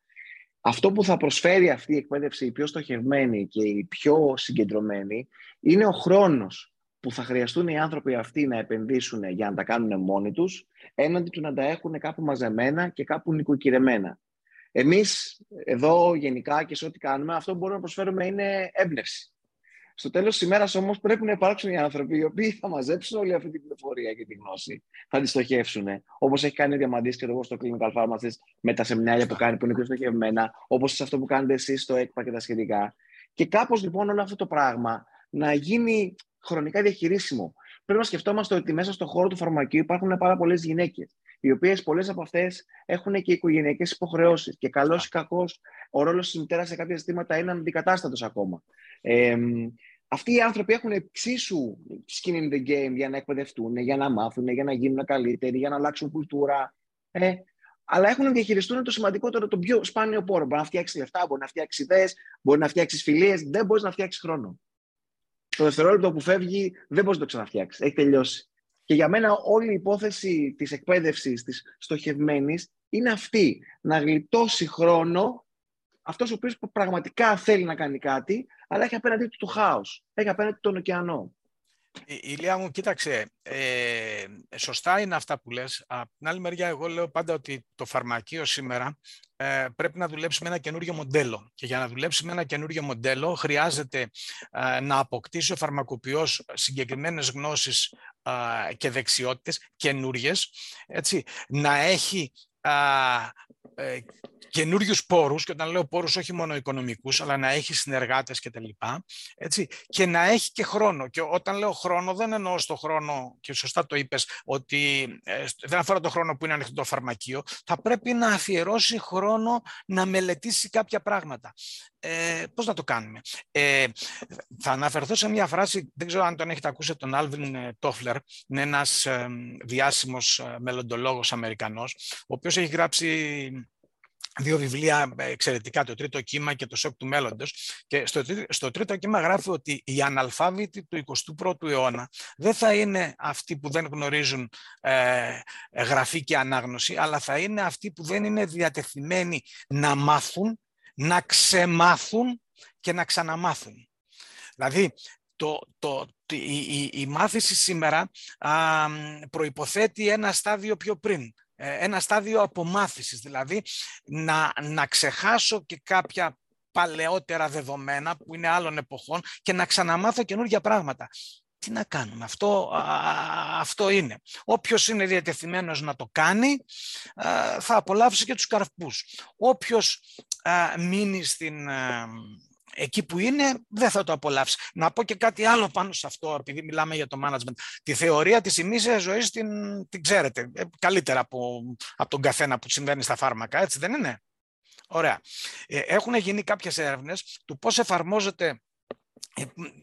Αυτό που θα προσφέρει αυτή η εκπαίδευση η πιο στοχευμένη και η πιο συγκεντρωμένη είναι ο χρόνος που θα χρειαστούν οι άνθρωποι αυτοί να επενδύσουν για να τα κάνουν μόνοι τους, έναντι του να τα έχουν κάπου μαζεμένα και κάπου νοικοκυρεμένα. Εμείς εδώ γενικά και σε ό,τι κάνουμε, αυτό που μπορούμε να προσφέρουμε είναι έμπνευση. Στο τέλος της ημέρας όμως πρέπει να υπάρξουν οι άνθρωποι οι οποίοι θα μαζέψουν όλη αυτή την πληροφορία και τη γνώση, θα τη στοχεύσουν. Όπως έχει κάνει ο Διαμαντής και εγώ στο Clinical Pharmacist με τα σεμινάρια που κάνει που είναι πιο στοχευμένα, όπως σε αυτό που κάνετε εσείς στο ΕΚΠΑ και τα σχετικά. Και κάπως λοιπόν όλο αυτό το πράγμα να γίνει χρονικά διαχειρίσιμο. Πρέπει να σκεφτόμαστε ότι μέσα στον χώρο του φαρμακείου υπάρχουν πάρα πολλές γυναίκες οι οποίες πολλές από αυτές έχουν και οικογενειακές υποχρεώσεις. Και καλός ή κακός, ο ρόλος της μητέρας σε κάποια ζητήματα είναι αντικατάστατος ακόμα. Ε, αυτοί οι άνθρωποι έχουν εξίσου skin in the game για να εκπαιδευτούν, για να μάθουν, για να γίνουν καλύτεροι, για να αλλάξουν κουλτούρα. Ε, αλλά έχουν να διαχειριστούν το σημαντικότερο, το πιο σπάνιο πόρο. Μπορεί να φτιάξει λεφτά, μπορεί να φτιάξει ιδέες, μπορεί να φτιάξει φιλίες. Δεν μπορείς να φτιάξεις χρόνο. Το δευτερόλεπτο που φεύγει δεν μπορείς να το ξαναφτιάξεις. Έχει τελειώσει. Και για μένα όλη η υπόθεση της εκπαίδευσης, της στοχευμένης, είναι αυτή. Να γλιτώσει χρόνο αυτός ο οποίος πραγματικά θέλει να κάνει κάτι, αλλά έχει απέναντί του το χάος. Έχει απέναντι τον ωκεανό. Ηλία μου, κοίταξε, ε, σωστά είναι αυτά που λες. Από την άλλη μεριά, εγώ λέω πάντα ότι το φαρμακείο σήμερα ε, πρέπει να δουλέψει με ένα καινούριο μοντέλο. Και για να δουλέψει με ένα καινούριο μοντέλο, χρειάζεται ε, να αποκτήσει ο φαρμακοποιός συγκεκριμένες γνώσεις ε, και δεξιότητες καινούριες, να έχει ε, καινούριους πόρους, και όταν λέω πόρους όχι μόνο οικονομικούς, αλλά να έχεις συνεργάτες και τα λοιπά, έτσι, και να έχει και χρόνο. Και όταν λέω χρόνο, δεν εννοώ στο χρόνο, και σωστά το είπες, ότι ε, δεν αφορά το χρόνο που είναι ανοιχτό το φαρμακείο, θα πρέπει να αφιερώσει χρόνο να μελετήσει κάποια πράγματα. Ε, πώς να το κάνουμε; Ε, θα αναφερθώ σε μια φράση, δεν ξέρω αν τον έχετε ακούσει, τον Άλβιν Τόφλερ, είναι ένας ε, διάσημος ε, μελλοντολόγος Αμερικανός, ο οποίος έχει γράψει δύο βιβλία εξαιρετικά, το τρίτο κύμα και το σοκ του μέλλοντος. Και στο, στο τρίτο κύμα γράφει ότι οι αναλφάβητοι του 21ου αιώνα δεν θα είναι αυτοί που δεν γνωρίζουν ε, γραφή και ανάγνωση, αλλά θα είναι αυτοί που δεν είναι διατεθειμένοι να μάθουν, να ξεμάθουν και να ξαναμάθουν. Δηλαδή, το, το, η, η, μάθηση σήμερα α, προϋποθέτει ένα στάδιο πιο πριν. Ε, ένα στάδιο απομάθησης, δηλαδή να, να ξεχάσω και κάποια παλαιότερα δεδομένα που είναι άλλων εποχών και να ξαναμάθω καινούργια πράγματα. Τι να κάνουμε, αυτό, αυτό είναι. Όποιος είναι διατεθειμένος να το κάνει θα απολαύσει και τους καρπούς. Όποιος μείνει στην εκεί που είναι δεν θα το απολαύσει. Να πω και κάτι άλλο πάνω σε αυτό, επειδή μιλάμε για το management. Τη θεωρία της ημίσιας ζωής την, την ξέρετε ε, καλύτερα από, από τον καθένα που συμβαίνει στα φάρμακα, έτσι δεν είναι; Ωραία. Ε, έχουν γίνει κάποιες έρευνες του πώς εφαρμόζεται ε,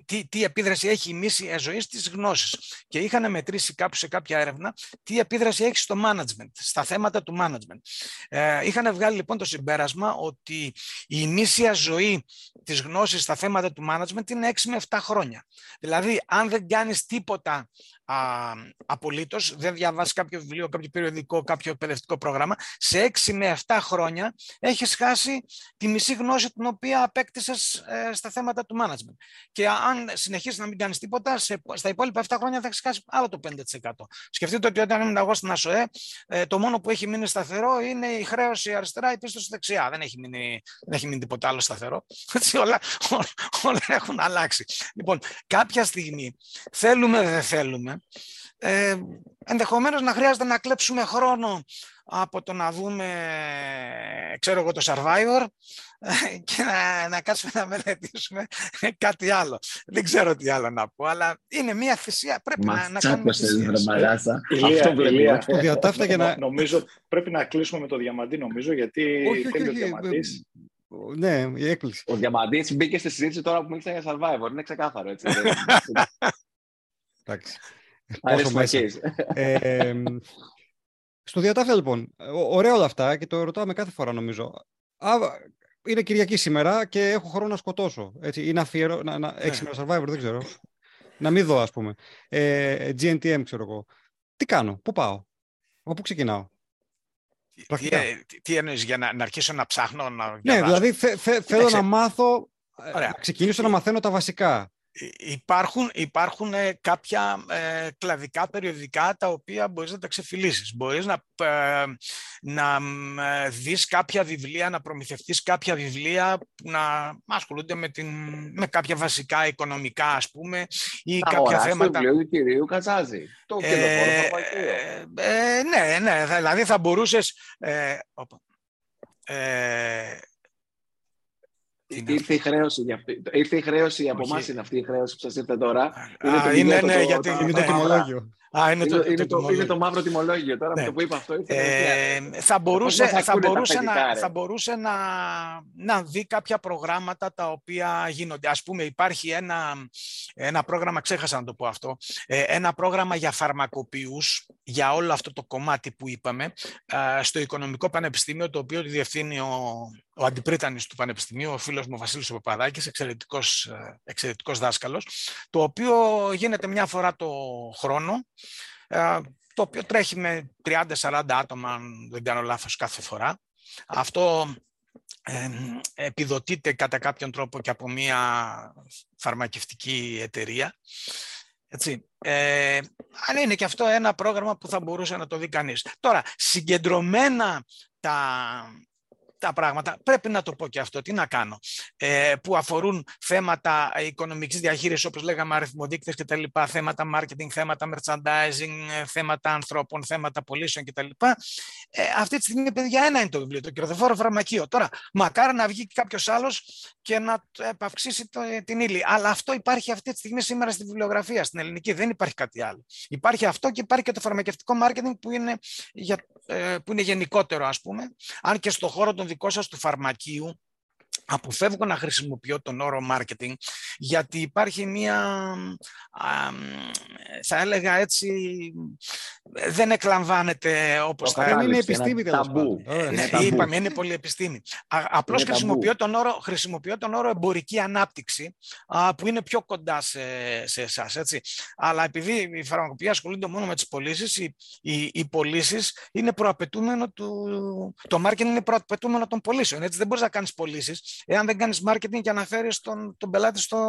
τι, τι επίδραση έχει η μίση ζωής στι γνώσει. Και είχαν μετρήσει κάπου σε κάποια έρευνα τι επίδραση έχει στο management, στα θέματα του management. Ε, είχαν βγάλει λοιπόν το συμπέρασμα ότι η μίσια ζωή της γνώσης στα θέματα του management είναι 6 με 7 χρόνια. Δηλαδή, αν δεν κάνεις τίποτα α, απολύτως, δεν διαβάσει κάποιο βιβλίο, κάποιο περιοδικό, κάποιο εκπαιδευτικό πρόγραμμα, σε 6 με 7 χρόνια έχεις χάσει τη μισή γνώση την οποία απέκτησες ε, στα θέματα του management. Και αν συνεχίσεις να μην κάνεις τίποτα, σε, στα υπόλοιπα 7 χρόνια θα έχεις χάσει άλλο το 5%. Σκεφτείτε ότι όταν ήμουν εγώ στην ΑΣΟΕ, ε, το μόνο που έχει μείνει σταθερό είναι η χρέωση αριστερά, η πίστοση δεξιά. Δεν έχει μείνει, δεν έχει μείνει τίποτα άλλο σταθερό. Έτσι, όλα, όλα, όλα έχουν αλλάξει. Λοιπόν, κάποια στιγμή θέλουμε, δεν θέλουμε, ε, ενδεχομένως να χρειάζεται να κλέψουμε χρόνο από το να δούμε, ξέρω εγώ, το Survivor και να, να κάτσουμε να μελετήσουμε κάτι άλλο. Δεν ξέρω τι άλλο να πω, αλλά είναι μια θυσία. Πρέπει να, να κάνουμε θυσίες. Αυτό βλέπω. Το διατάφτα για να... Νομίζω πρέπει να κλείσουμε με το Διαμαντή, νομίζω, γιατί όχι, θέλει όχι, ο Διαμαντής. Ναι, η έκκληση. Ο Διαμαντής μπήκε στη συζήτηση τώρα που μίλησα για Survivor. Είναι ξεκάθαρο, έτσι. Εντάξει. Πόσο μέσα. Ε, στο διατάφτα λοιπόν, ωραία όλα αυτά και το ρωτάμε κάθε φορά νομίζω. Α, είναι Κυριακή σήμερα και έχω χρόνο να σκοτώσω. Έτσι, ή να αφιερώ, να, να, έξι ναι. Survivor, δεν ξέρω. να μην δω, ας πούμε. Ε, GNTM, ξέρω εγώ. Τι κάνω, πού πάω, από πού ξεκινάω. Τι, τι, τι εννοείς, για να, να αρχίσω να ψάχνω, να Ναι, δηλαδή θε, θε, θέλω να μάθω, ε, να ξεκινήσω να μαθαίνω τα βασικά. Υπάρχουν, υπάρχουν ε, κάποια ε, κλαδικά περιοδικά τα οποία μπορείς να τα ξεφυλίσεις. Μπορείς να, ε, να ε, δεις κάποια βιβλία, να προμηθευτείς κάποια βιβλία που να ασχολούνται με, την, με κάποια βασικά οικονομικά, ας πούμε, ή να κάποια θέματα... το βιβλίο του κυρίου Κατσάζη, το ε, ε, ναι, ναι, δηλαδή θα μπορούσες... Ε, Ήρθε η, χρέωση για αυτή. ήρθε η χρέωση από εμάς, είναι αυτή η χρέωση που σας ήρθε τώρα. Είναι, το, είναι, ναι, γιατί είναι το τιμολόγιο. Α, είναι, το, είναι, το, είναι το μαύρο τιμολόγιο. Τώρα ναι. με το που είπα αυτό. Ε, θα μπορούσε, θα μπορούσε, να, θα μπορούσε να, να δει κάποια προγράμματα τα οποία γίνονται. Ας πούμε υπάρχει ένα, ένα πρόγραμμα, ξέχασα να το πω αυτό, ε, ένα πρόγραμμα για φαρμακοποιούς για όλο αυτό το κομμάτι που είπαμε στο Οικονομικό Πανεπιστήμιο το οποίο διευθύνει ο, ο αντιπρίτανης του Πανεπιστημίου, ο φίλος μου Βασίλης Παπαδάκης, εξαιρετικός, ε, εξαιρετικός δάσκαλος, το οποίο γίνεται μια φορά το χρόνο, ε, το οποίο τρέχει με 30-40 άτομα, αν δεν κάνω λάθος, κάθε φορά. Αυτό ε, επιδοτείται κατά κάποιον τρόπο και από μια φαρμακευτική εταιρεία Έτσι. Ε, αν είναι και αυτό ένα πρόγραμμα που θα μπορούσε να το δει κανείς. Τώρα, συγκεντρωμένα τα, τα πράγματα, πρέπει να το πω και αυτό, τι να κάνω, ε, που αφορούν θέματα οικονομικής διαχείρισης, όπως λέγαμε αριθμοδείκτες και τα λοιπά, θέματα marketing, θέματα merchandising, ε, θέματα ανθρώπων, θέματα πωλήσεων και τα λοιπά. Ε, αυτή τη στιγμή, παιδιά, ένα είναι το βιβλίο, το κυροθεφόρο φαρμακείο. Τώρα, μακάρι να βγει κάποιος άλλος και να επαυξήσει το, την ύλη. Αλλά αυτό υπάρχει αυτή τη στιγμή σήμερα στη βιβλιογραφία, στην ελληνική. Δεν υπάρχει κάτι άλλο. Υπάρχει αυτό και υπάρχει και το φαρμακευτικό marketing που είναι, για, ε, που είναι γενικότερο, ας πούμε. Αν και στο χώρο των δικό σας του φαρμακείου αποφεύγω να χρησιμοποιώ τον όρο marketing γιατί υπάρχει μία, θα έλεγα έτσι, δεν εκλαμβάνεται όπως θα έλεγα. Είναι επιστήμη ταμπού. Ναι, είπαμε, είναι πολύ επιστήμη. Απλώς χρησιμοποιώ τον, όρο, χρησιμοποιώ τον όρο εμπορική ανάπτυξη που είναι πιο κοντά σε, σε εσάς, έτσι. Αλλά επειδή οι φαρμακοποιοί ασχολούνται μόνο με τις πωλήσεις, οι, οι, οι πωλήσεις είναι προαπαιτούμενο του, το marketing είναι προαπαιτούμενο των πωλήσεων, έτσι δεν μπορείς να κάνεις πωλήσεις εάν δεν κάνεις marketing και αναφέρεις τον, τον πελάτη στο,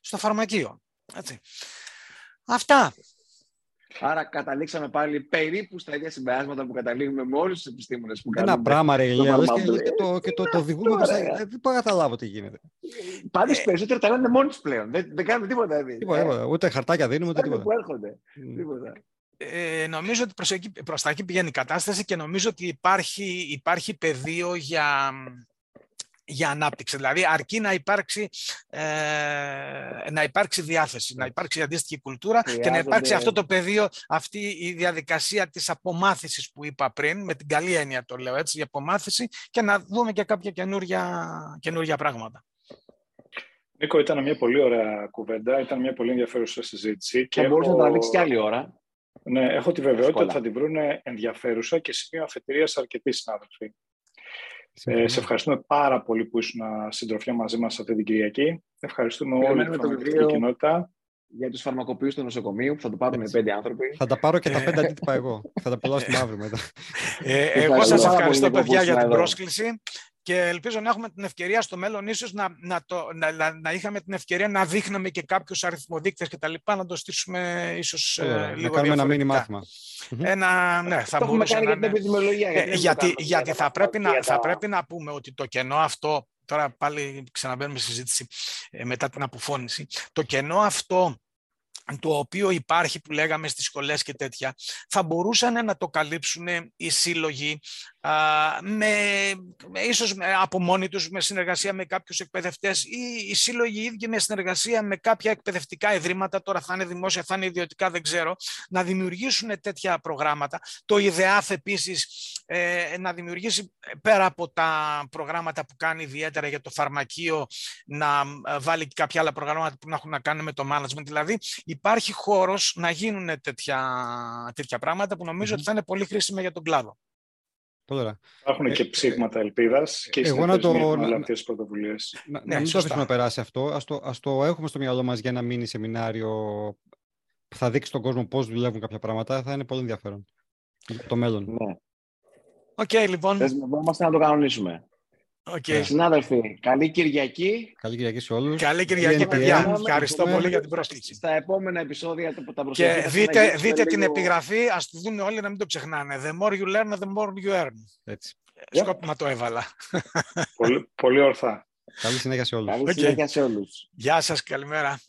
στο φαρμακείο. Έτσι. Αυτά. Άρα καταλήξαμε πάλι περίπου στα ίδια συμπεράσματα που καταλήγουμε με όλους τους επιστήμονες που κάνουν. Ένα πράγμα, ρε Ηλία, και, το, και το, το οδηγούμε προς Δεν μπορώ να καταλάβω τι γίνεται. Πάντως ε, περισσότερο τα λένε μόνοι τους πλέον. Δεν, δεν κάνουμε τίποτα. Δηλαδή. Τίποτα, τίποτα. Ούτε χαρτάκια δίνουμε, ούτε τίποτα. Που έρχονται. Mm. Τίποτα. Ε, νομίζω ότι προς, εκεί, προς τα εκεί πηγαίνει η κατάσταση και νομίζω ότι υπάρχει, υπάρχει πεδίο για, για ανάπτυξη. Δηλαδή, αρκεί να υπάρξει, ε, να υπάρξει διάθεση, να υπάρξει αντίστοιχη κουλτούρα και να υπάρξει αυτό το πεδίο, αυτή η διαδικασία της απομάθησης που είπα πριν, με την καλή έννοια το λέω έτσι, η απομάθηση και να δούμε και κάποια καινούργια, πράγματα. Νίκο, ήταν μια πολύ ωραία κουβέντα, ήταν μια πολύ ενδιαφέρουσα συζήτηση. Και μπορούσε έχω... να τραβήξει κι άλλη ώρα. Ναι, έχω τη βεβαιότητα ότι θα την βρουν ενδιαφέρουσα και σημείο αφετηρίας αρκετοί συνάδελφοι. Ε, σε ευχαριστούμε πάρα πολύ που ήσουν συντροφιά μαζί μας αυτή την Κυριακή. Ευχαριστούμε όλη την φαρμακευτική κοινότητα. Για τους φαρμακοποιούς του νοσοκομείου, που θα το πάρουν πέντε άνθρωποι. Θα τα πάρω και τα πέντε αντίτυπα εγώ. θα τα πουλάω στην αύριο μετά. Ε, εγώ σας ευχαριστώ, παιδιά, για την πρόσκληση και ελπίζω να έχουμε την ευκαιρία στο μέλλον ίσως να, να, το, να, να είχαμε την ευκαιρία να δείχναμε και κάποιους αριθμοδείκτες και τα λοιπά, να το στήσουμε ίσως ε, λίγο να κάνουμε ένα μήνυμα μάθημα. Ένα, ναι, θα το μπορούσε να είναι... Ε, γιατί, γιατί θα, πρέπει να, θα πρέπει να πούμε ότι το κενό αυτό, τώρα πάλι ξαναμπαίνουμε στη συζήτηση ε, μετά την αποφώνηση, το κενό αυτό το οποίο υπάρχει που λέγαμε στις σχολές και τέτοια, θα μπορούσαν να το καλύψουν οι σύλλογοι με, ίσως από μόνοι τους με συνεργασία με κάποιους εκπαιδευτές ή οι σύλλογοι ίδιοι με συνεργασία με κάποια εκπαιδευτικά ιδρύματα, τώρα θα είναι δημόσια, θα είναι ιδιωτικά, δεν ξέρω, να δημιουργήσουν τέτοια προγράμματα. Το ΙΔΕΑΘ επίσης ε, να δημιουργήσει πέρα από τα προγράμματα που κάνει ιδιαίτερα για το φαρμακείο να ε, βάλει και κάποια άλλα προγράμματα που να έχουν να κάνουν με το management. Δηλαδή υπάρχει χώρος να γίνουν τέτοια, τέτοια πράγματα που νομιζω ότι θα είναι πολύ χρήσιμα για τον κλάδο. Υπάρχουν ε, και ψήγματα ελπίδας και οι εγώ να το. Να, αυτές τις πρωτοβουλίες. Να, ναι, να μην το αφήσουμε να περάσει αυτό. Ας το, ας το έχουμε στο μυαλό μας για ένα μήνυ σεμινάριο που θα δείξει τον κόσμο πώς δουλεύουν κάποια πράγματα. Θα είναι πολύ ενδιαφέρον. Για το μέλλον. Ναι. OK, okay, λοιπόν. Δεσμευόμαστε να το κανονίσουμε. Okay. Συνάδελφοι, καλή Κυριακή. Καλή Κυριακή σε όλους. Καλή Κυριακή, παιδιά. Ευχαριστώ πολύ για την πρόσκληση. Στα επόμενα επεισόδια τα Και δείτε, δείτε την επιγραφή, ας τη δουν όλοι να μην το ξεχνάνε. The more you learn, the more you earn. Έτσι. Σκόπιμα το έβαλα. πολύ, πολύ ορθά. Καλή συνέχεια σε όλους. Καλή συνέχεια σε όλους. Γεια σας, καλημέρα.